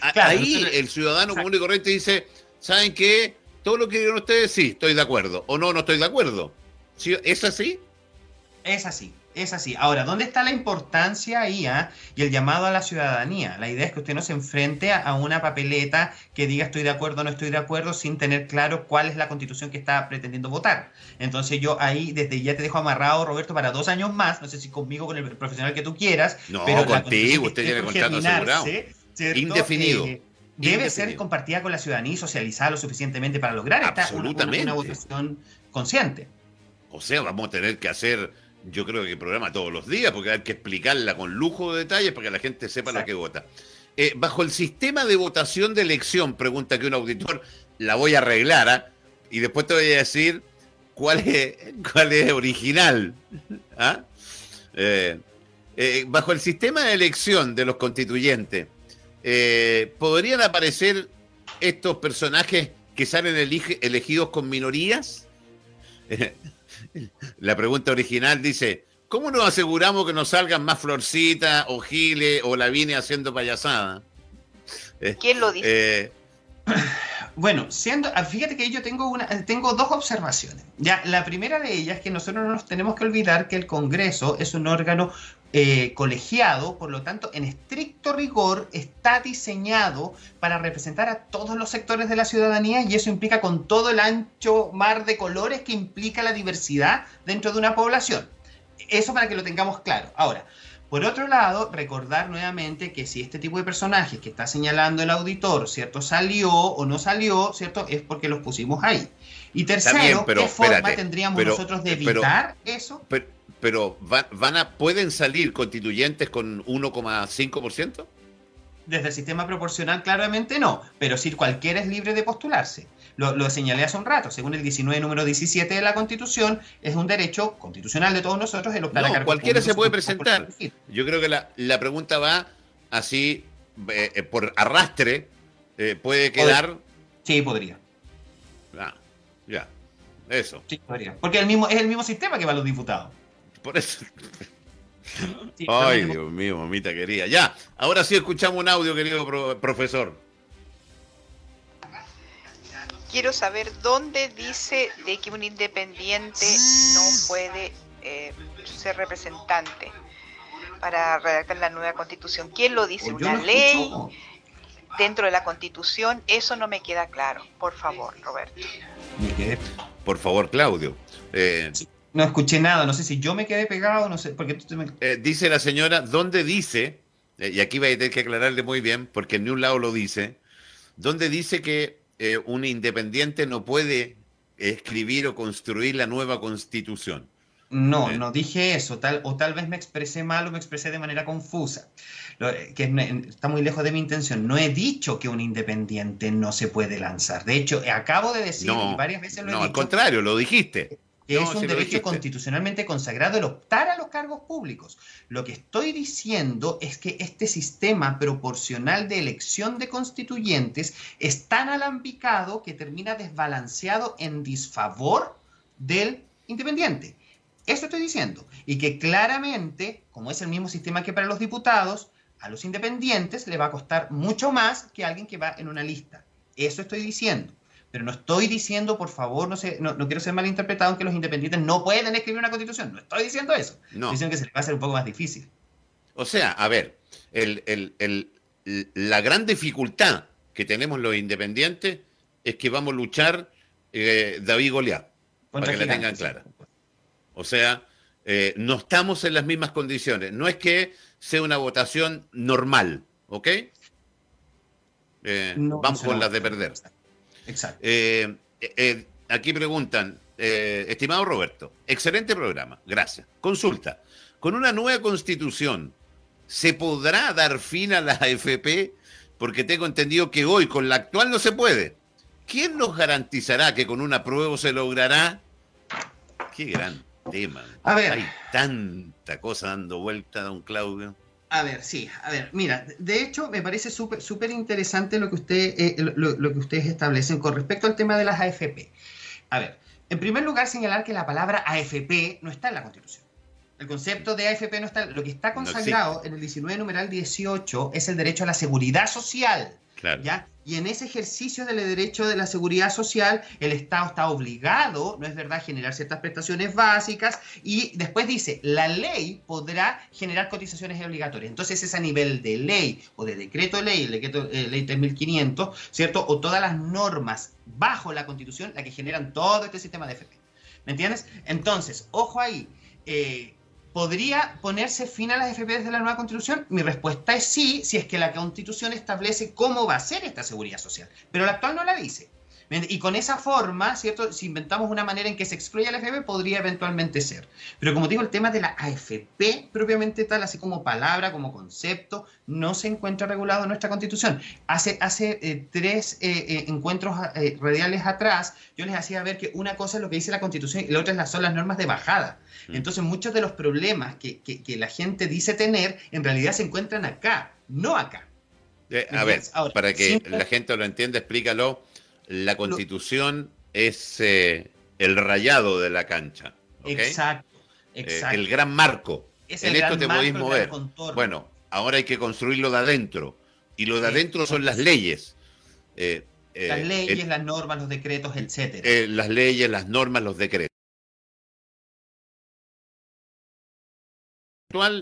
ahí el ciudadano común y corriente dice, ¿saben qué? Todo lo que digan ustedes, sí, estoy de acuerdo. O no, no estoy de acuerdo. ¿Es así? Es así. Es así. Ahora, ¿dónde está la importancia ahí ah? y el llamado a la ciudadanía? La idea es que usted no se enfrente a una papeleta que diga estoy de acuerdo o no estoy de acuerdo sin tener claro cuál es la constitución que está pretendiendo votar. Entonces yo ahí desde ya te dejo amarrado, Roberto, para dos años más, no sé si conmigo con el profesional que tú quieras. No, pero contigo, usted tiene contrato asegurado. Indefinido. Eh, debe ser compartida con la ciudadanía y socializada lo suficientemente para lograr esta una, una votación consciente. O sea, vamos a tener que hacer yo creo que programa todos los días, porque hay que explicarla con lujo de detalles para que la gente sepa lo que vota. Eh, bajo el sistema de votación de elección, pregunta que un auditor, la voy a arreglar, ¿ah? y después te voy a decir cuál es, cuál es original. ¿ah? Eh, eh, bajo el sistema de elección de los constituyentes, ¿podrían aparecer estos personajes que salen elegidos con minorías? La pregunta original dice, ¿cómo nos aseguramos que nos salgan más florcitas o giles o la vine haciendo payasada? Eh, ¿Quién lo dice? Eh, Bueno, siendo, ah, fíjate que yo tengo una, tengo dos observaciones. Ya, la primera de ellas es que nosotros no nos tenemos que olvidar que el Congreso es un órgano eh, colegiado, por lo tanto, en estricto rigor está diseñado para representar a todos los sectores de la ciudadanía y eso implica con todo el ancho mar de colores que implica la diversidad dentro de una población. Eso para que lo tengamos claro. Ahora, por otro lado, recordar nuevamente que si este tipo de personajes que está señalando el auditor, ¿cierto? Salió o no salió, ¿cierto? Es porque los pusimos ahí. Y tercero, ¿qué forma tendríamos nosotros de evitar eso? Pero, pero van a, ¿pueden salir constituyentes con 1,5%? Desde el sistema proporcional claramente no, pero si cualquiera es libre de postularse. Lo, señalé hace un rato, según el 19 número 17 de la Constitución, es un derecho constitucional de todos nosotros el optar no, cualquiera se puede presentar. Yo creo que la, pregunta va así, eh, eh, por arrastre, eh, puede quedar... Sí, podría. Ah, ya, eso. Sí, podría. Porque el mismo, es el mismo sistema que va a los diputados. Por eso... Ay, Dios mío, mamita quería. Ya, ahora sí escuchamos un audio, querido profesor quiero saber dónde dice de que un independiente no puede eh, ser representante para redactar la nueva constitución. ¿Quién lo dice? ¿Una ley? Dentro de la constitución, eso no me queda claro. Por favor, Roberto. Por favor, Claudio. Eh, no escuché nada, no sé si yo me quedé pegado, no sé, porque eh, dice la señora, ¿dónde dice? y aquí va a tener que aclararle muy bien, porque en un lado lo dice, ¿dónde dice que eh, un independiente no puede escribir o construir la nueva constitución. No, eh. no dije eso, tal, o tal vez me expresé mal o me expresé de manera confusa, eh, que está muy lejos de mi intención. No he dicho que un independiente no se puede lanzar. De hecho, acabo de decir y varias veces lo he dicho. No, al contrario, lo dijiste que es un derecho constitucionalmente consagrado el optar a los cargos públicos. Lo que estoy diciendo es que este sistema proporcional de elección de constituyentes es tan alambicado que termina desbalanceado en disfavor del independiente. Eso estoy diciendo. Y que claramente, como es el mismo sistema que para los diputados, a los independientes le va a costar mucho más que a alguien que va en una lista. Eso estoy diciendo. Pero no estoy diciendo, por favor, no, sé, no, quiero ser malinterpretado en que los independientes no pueden escribir una constitución. No estoy diciendo eso. No. Estoy diciendo que se les va a hacer un poco más difícil. O sea, a ver, la gran dificultad que tenemos los independientes es que vamos a luchar eh, David Goliat, para que la tengan clara. O sea, eh, no estamos en las mismas condiciones. No es que sea una votación normal, ¿ok? Eh, vamos con las de perder. Exacto. Eh, eh, aquí preguntan, eh, estimado Roberto, excelente programa, gracias. Consulta, con una nueva constitución, ¿se podrá dar fin a la AFP? Porque tengo entendido que hoy con la actual no se puede. ¿Quién nos garantizará que con una prueba se logrará? Qué gran tema. A ver. Hay tanta cosa dando vuelta, don Claudio. A ver, sí, a ver, mira, de hecho me parece súper súper interesante lo que, usted, eh, lo, que ustedes establecen con respecto al tema de las AFP. A ver, en primer lugar señalar que la palabra AFP no está en la Constitución. El concepto de AFP no está, lo que está consagrado en el 19 numeral 18 es el derecho a la seguridad social. ¿Ya? Y en ese ejercicio del derecho de la seguridad social, el Estado está obligado, ¿no es verdad?, a generar ciertas prestaciones básicas y después dice, la ley podrá generar cotizaciones obligatorias. Entonces es a nivel de ley o de decreto de ley, el decreto eh, ley 3500, ¿cierto? O todas las normas bajo la Constitución la que generan todo este sistema de FP. ¿Me entiendes? Entonces, ojo ahí. Eh, ¿Podría ponerse fin a las FP desde la nueva constitución? Mi respuesta es sí, si es que la constitución establece cómo va a ser esta seguridad social. Pero la actual no la dice. Y con esa forma, ¿cierto? Si inventamos una manera en que se excluya la AFP, podría eventualmente ser. Pero como digo, el tema de la AFP propiamente tal, así como palabra, como concepto, no se encuentra regulado en nuestra constitución. Hace, hace eh, tres eh, eh, encuentros radiales atrás, yo les hacía ver que una cosa es lo que dice la constitución y la otra son las normas de bajada. Mm. Entonces, muchos de los problemas que, que, la gente dice tener, en realidad se encuentran acá, no acá. a ver, para que la gente lo entienda, explícalo la constitución es eh, el rayado de la cancha. Exacto, eh, exacto. el gran marco. en esto te podéis mover. Bueno, ahora hay que construirlo de adentro. Y lo de adentro son las leyes. Eh, las leyes, las normas, los decretos, etcétera. las leyes, las normas, los decretos.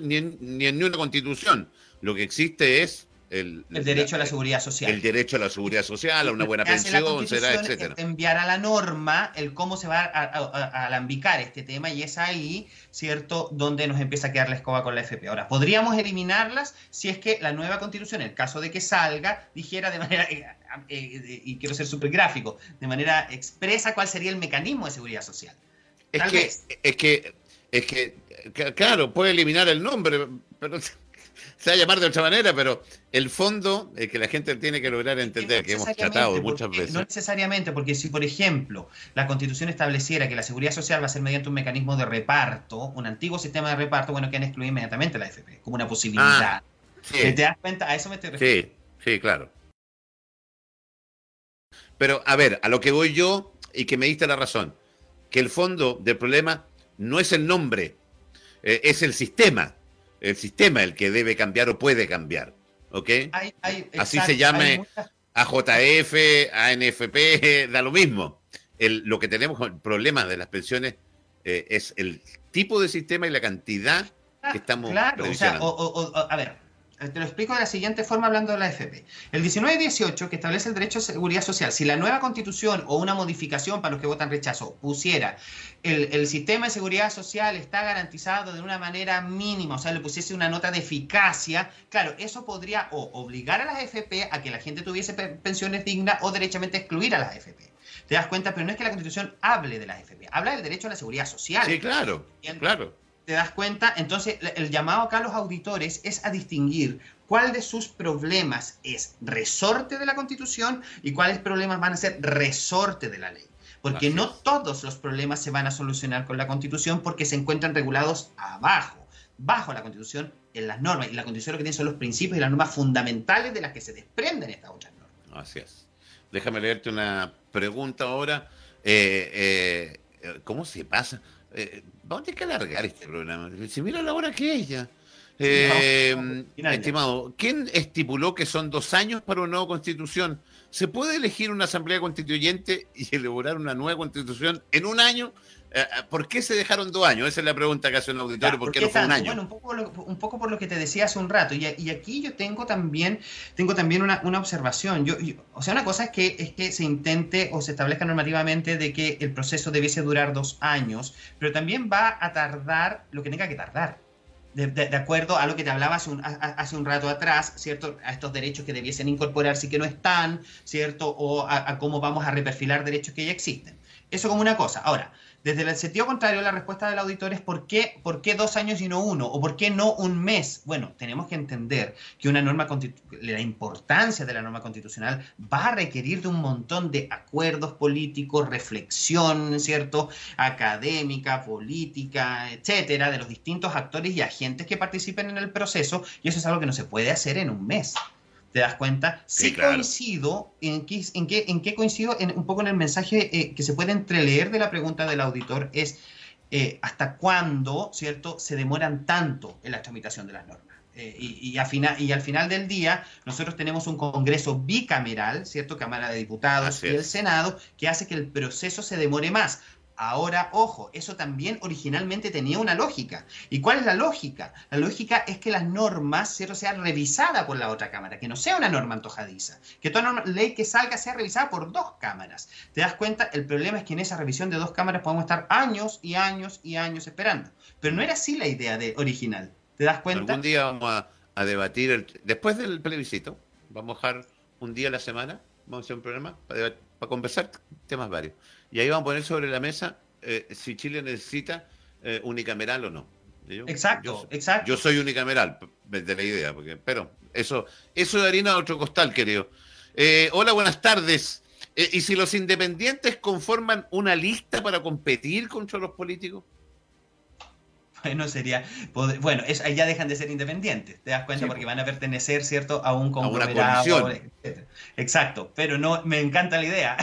Ni en, ni en una constitución. Lo que existe es el, derecho a la seguridad social. El derecho a la seguridad social, a una buena pensión, será, etcétera. enviar a la norma el cómo se va a, alambicar este tema y es ahí, ¿cierto?, donde nos empieza a quedar la escoba con la FP. Ahora, podríamos eliminarlas si es que la nueva constitución, en el caso de que salga, dijera de manera, eh, eh, y quiero ser súper gráfico, de manera expresa cuál sería el mecanismo de seguridad social. Es que, es que, es que, claro, puede eliminar el nombre, pero se va a llamar de otra manera, pero el fondo es que la gente tiene que lograr entender, que hemos tratado muchas veces. No necesariamente, porque si, por ejemplo, la Constitución estableciera que la seguridad social va a ser mediante un mecanismo de reparto, un antiguo sistema de reparto, bueno, que han excluido inmediatamente la AFP, como una posibilidad. Ah, ¿Te das cuenta? A eso me estoy refiriendo. Sí, sí, claro. Pero, a ver, a lo que voy yo, y que me diste la razón, que el fondo del problema no es el nombre, eh, es el sistema el sistema el que debe cambiar o puede cambiar. ¿Ok? Así se llame AJF, ANFP, da lo mismo. El, lo que tenemos con el problema de las pensiones eh, es el tipo de sistema y la cantidad que estamos claro, o sea, a ver, te lo explico de la siguiente forma hablando de la FP. El 1918, que establece el derecho a seguridad social, si la nueva constitución o una modificación para los que votan rechazo pusiera el, sistema de seguridad social está garantizado de una manera mínima, o sea, le pusiese una nota de eficacia, claro, eso podría o obligar a las AFP a que la gente tuviese pensiones dignas o derechamente excluir a las AFP. ¿Te das cuenta? Pero no es que la constitución hable de las AFP, habla del derecho a la seguridad social. Sí, claro, claro. ¿Te das cuenta? Entonces, el llamado acá a los auditores es a distinguir cuál de sus problemas es resorte de la Constitución y cuáles problemas van a ser resorte de la ley. Porque no todos los problemas se van a solucionar con la Constitución porque se encuentran regulados abajo, bajo la Constitución, en las normas. Y la Constitución lo que tiene son los principios y las normas fundamentales de las que se desprenden estas otras normas. Así es. Déjame leerte una pregunta ahora. Eh, eh, ¿Cómo se pasa? Eh, vamos a tener que alargar este programa. Si mira la hora que es ya. Eh, estimado, ¿quién estipuló que son dos años para una nueva constitución? ¿Se puede elegir una asamblea constituyente y elaborar una nueva constitución en un año? Eh, eh, ¿Por qué se dejaron dos años? Esa es la pregunta que hace un auditorio. ¿Por qué no fue un año? Bueno, un poco, por lo que te decía hace un rato. Y, aquí yo tengo también, tengo también una, observación. Yo, o sea, una cosa es que, es que se intente o se establezca normativamente de que el proceso debiese durar dos años, pero también va a tardar lo que tenga que tardar. De, acuerdo a lo que te hablaba hace un, hace un, rato atrás, ¿cierto? A estos derechos que debiesen incorporarse y que no están, ¿cierto? O a cómo vamos a reperfilar derechos que ya existen. Eso como una cosa. Ahora, desde el sentido contrario, la respuesta del auditor es ¿por qué, ¿por qué dos años y no uno? ¿O por qué no un mes? Bueno, tenemos que entender que una norma la importancia de la norma constitucional va a requerir de un montón de acuerdos políticos, reflexión, ¿cierto? Académica, política, etcétera, de los distintos actores y agentes que participen en el proceso, y eso es algo que no se puede hacer en un mes. ¿Te das cuenta? Sí, coincido en qué, en qué, en qué coincido en, un poco en el mensaje eh, que se puede entreleer de la pregunta del auditor es eh, hasta cuándo, ¿cierto?, se demoran tanto en la tramitación de las normas. Eh, y, y, final, y, al final del día, nosotros tenemos un Congreso bicameral, ¿cierto? Cámara de Diputados y el Senado, que hace que el proceso se demore más. Ahora, ojo, eso también originalmente tenía una lógica. ¿Y cuál es la lógica? La lógica es que las normas ¿cierto? sean revisadas por la otra cámara, que no sea una norma antojadiza, que toda ley que salga sea revisada por dos cámaras. ¿Te das cuenta? El problema es que en esa revisión de dos cámaras podemos estar años y años y años esperando. Pero no era así la idea de, original. ¿Te das cuenta? Algún día vamos a, debatir, después del plebiscito, vamos a dejar un día a la semana, vamos a hacer un programa para conversar temas varios y ahí vamos a poner sobre la mesa eh, si Chile necesita eh, unicameral o no. exacto, exacto. Yo soy unicameral, de la idea, porque, pero eso, eso de harina a otro costal, querido. Eh, hola, buenas tardes. ¿Y si los independientes conforman una lista para competir contra los políticos? Bueno, sería, bueno, es, ahí ya dejan de ser independientes, te das cuenta, porque van a pertenecer, ¿cierto?, a un conglomerado, Exacto, pero no, me encanta la idea,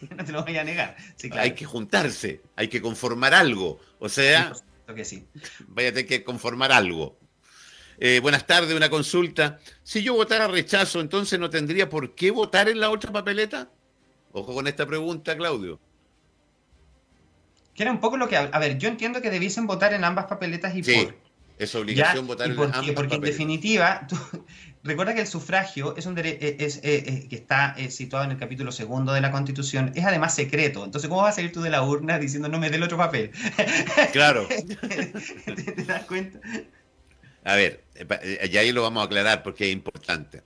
no te lo voy a negar. Hay que juntarse, hay que conformar algo, o sea, que sí. vaya a tener que conformar algo. Eh, buenas tardes, una consulta. Si yo votara rechazo, entonces no tendría por qué votar en la otra papeleta. Ojo con esta pregunta, Claudio. Que era un poco lo que. A ver, yo entiendo que debiesen votar en ambas papeletas y Sí, por. es obligación ¿Ya? votar ¿Y en ambas? Porque en papeletas. definitiva definitiva, tú- recuerda que el sufragio es un eh, es, eh, eh, que está situado en el capítulo segundo de la Constitución, es además secreto. Entonces, ¿cómo vas a salir tú de la urna diciendo no me dé el otro papel? Claro. ¿Te, te das cuenta? A ver, y ahí lo vamos a aclarar porque es importante.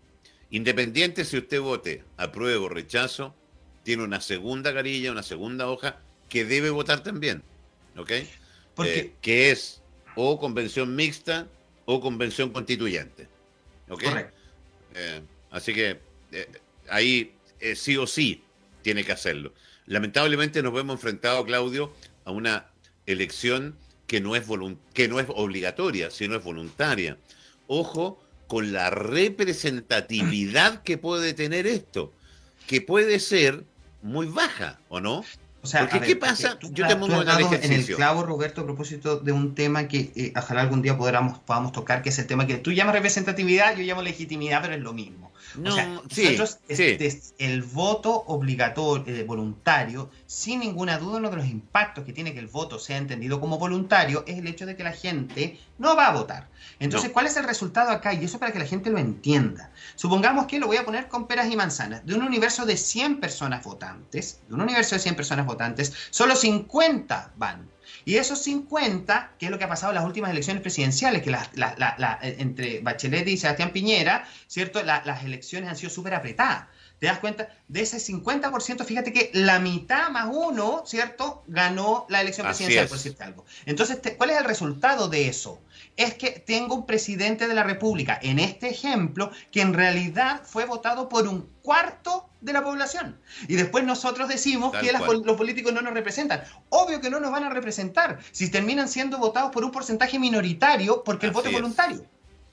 Independiente si usted vote apruebo o rechazo, tiene una segunda carilla, una segunda hoja que debe votar también. ¿Ok? Porque Eh, que es o convención mixta o convención constituyente. ¿Ok? Correcto. Eh, así que eh, ahí eh, sí o sí tiene que hacerlo. Lamentablemente nos vemos enfrentados, Claudio, a una elección que no es que no es obligatoria, sino es voluntaria. Ojo con la representatividad que puede tener esto, que puede ser muy baja, ¿o no? O sea, Porque, a ver, ¿qué pasa? tú Yo te tú has en el dado en el ejercicio. clavo, Roberto, a propósito de un tema que eh, ojalá algún día podamos, podamos tocar, que es el tema que tú llamas representatividad, yo llamo legitimidad, pero es lo mismo. No, o sea, sí, nosotros, sí. este es el voto obligatorio, eh, voluntario, sin ninguna duda, uno de los impactos que tiene que el voto sea entendido como voluntario es el hecho de que la gente no va a votar. Entonces, No. ¿cuál es el resultado acá? Y eso para que la gente lo entienda. Supongamos que lo voy a poner con peras y manzanas. De un universo de 100 personas votantes, de un universo de 100 personas votantes, solo 50 van. Y esos 50, que es lo que ha pasado en las últimas elecciones presidenciales, que la- eh, entre Bachelet y Sebastián Piñera, ¿cierto? La- las elecciones han sido súper apretadas. ¿Te das cuenta? De ese 50%, fíjate que la mitad más uno, ¿cierto? Ganó la elección Así presidencial, es. por decirte algo. Entonces, te- ¿cuál es el resultado de eso? Es que tengo un presidente de la República, en este ejemplo, que en realidad fue votado por un cuarto de la población. Y después nosotros decimos Tal que las los políticos no nos representan. Obvio que no nos van a representar si terminan siendo votados por un porcentaje minoritario porque el voto es. voluntario.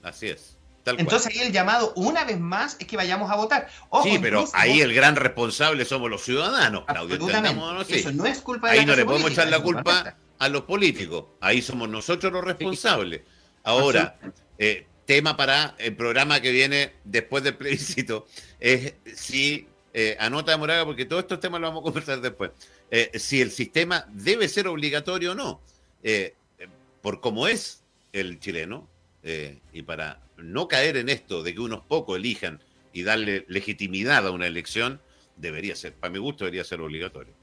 Así es. Tal cual. Entonces ahí el llamado una vez más es que vayamos a votar. Ojo, sí, pero incluso- ahí el gran responsable somos los ciudadanos, Claudio. Así. Eso no es culpa de Ahí la no le podemos política, echar la culpa a los políticos. Ahí somos nosotros los responsables. Ahora, eh, tema para el programa que viene después del plebiscito es si, eh, anota de Moraga, porque todos estos temas los vamos a conversar después, eh, si el sistema debe ser obligatorio o no. Por cómo es el chileno, y para no caer en esto de que unos pocos elijan y darle legitimidad a una elección, debería ser, para mi gusto, debería ser obligatorio.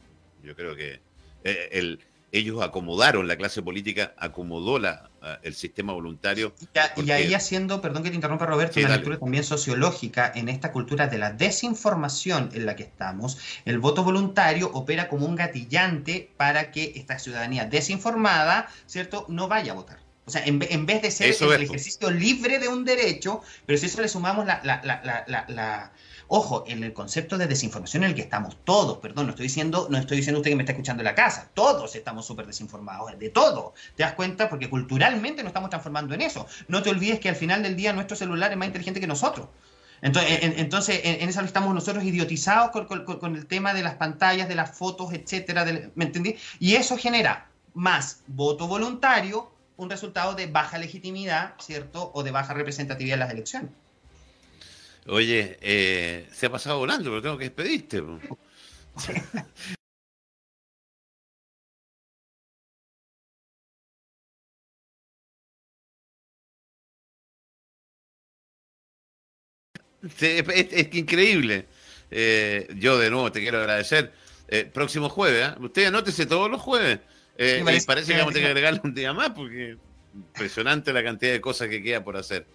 Yo creo que eh, el, ellos acomodaron, la clase política acomodó la, ah, el sistema voluntario. Ya- y porque- ahí haciendo, perdón que te interrumpa Roberto, Sí, una dale. lectura también sociológica en esta cultura de la desinformación en la que estamos, el voto voluntario opera como un gatillante para que esta ciudadanía desinformada, ¿cierto?, no vaya a votar. O sea, en, en vez de ser Eso el es, ejercicio libre de un derecho, pero si eso le sumamos la, la- la- la- la- la- Ojo, en el concepto de desinformación en el que estamos todos, perdón, no estoy diciendo, no estoy diciendo usted que me está escuchando en la casa, todos estamos súper desinformados, de todo. ¿Te das cuenta? Porque culturalmente nos estamos transformando en eso. No te olvides que al final del día nuestro celular es más inteligente que nosotros. Entonces, en, entonces, en, en eso estamos nosotros idiotizados con, con- con el tema de las pantallas, de las fotos, etcétera, ¿me entendí? Y eso genera más voto voluntario, un resultado de baja legitimidad, ¿cierto? O de baja representatividad en las elecciones. Oye, eh, se ha pasado volando, pero tengo que despedirte. es- es increíble. Eh, yo de nuevo te quiero agradecer. Eh, próximo jueves, ¿ah? usted anótese todos los jueves. Eh, Me y parece parece que vamos a tener que agregarle un día más porque impresionante la cantidad de cosas que queda por hacer.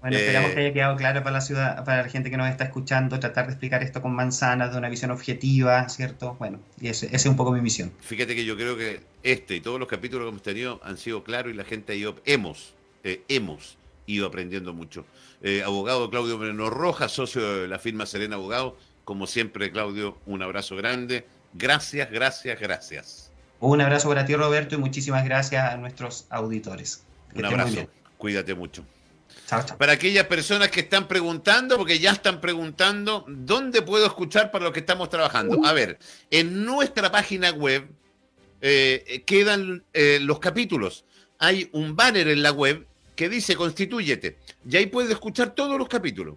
Bueno, esperamos Eh, que haya quedado claro para la ciudad, para la gente que nos está escuchando, tratar de explicar esto con manzanas, de una visión objetiva, ¿cierto? Bueno, y esa es un poco mi misión. Fíjate que yo creo que este y todos los capítulos que hemos tenido han sido claros y la gente ha ido, hemos, eh, hemos ido aprendiendo mucho. Eh, abogado Claudio Moreno Rojas, socio de la firma Serena Abogado, como siempre, Claudio, un abrazo grande. Gracias, gracias, gracias. Un abrazo para ti, Roberto, y muchísimas gracias a nuestros auditores. Que Un muy abrazo. bien. Cuídate mucho. Chao, chao. Para aquellas personas que están preguntando, porque ya están preguntando, ¿dónde puedo escuchar para lo que estamos trabajando? A ver, en nuestra página web eh, quedan eh, los capítulos. Hay un banner en la web que dice Constitúyete. Y ahí puedes escuchar todos los capítulos.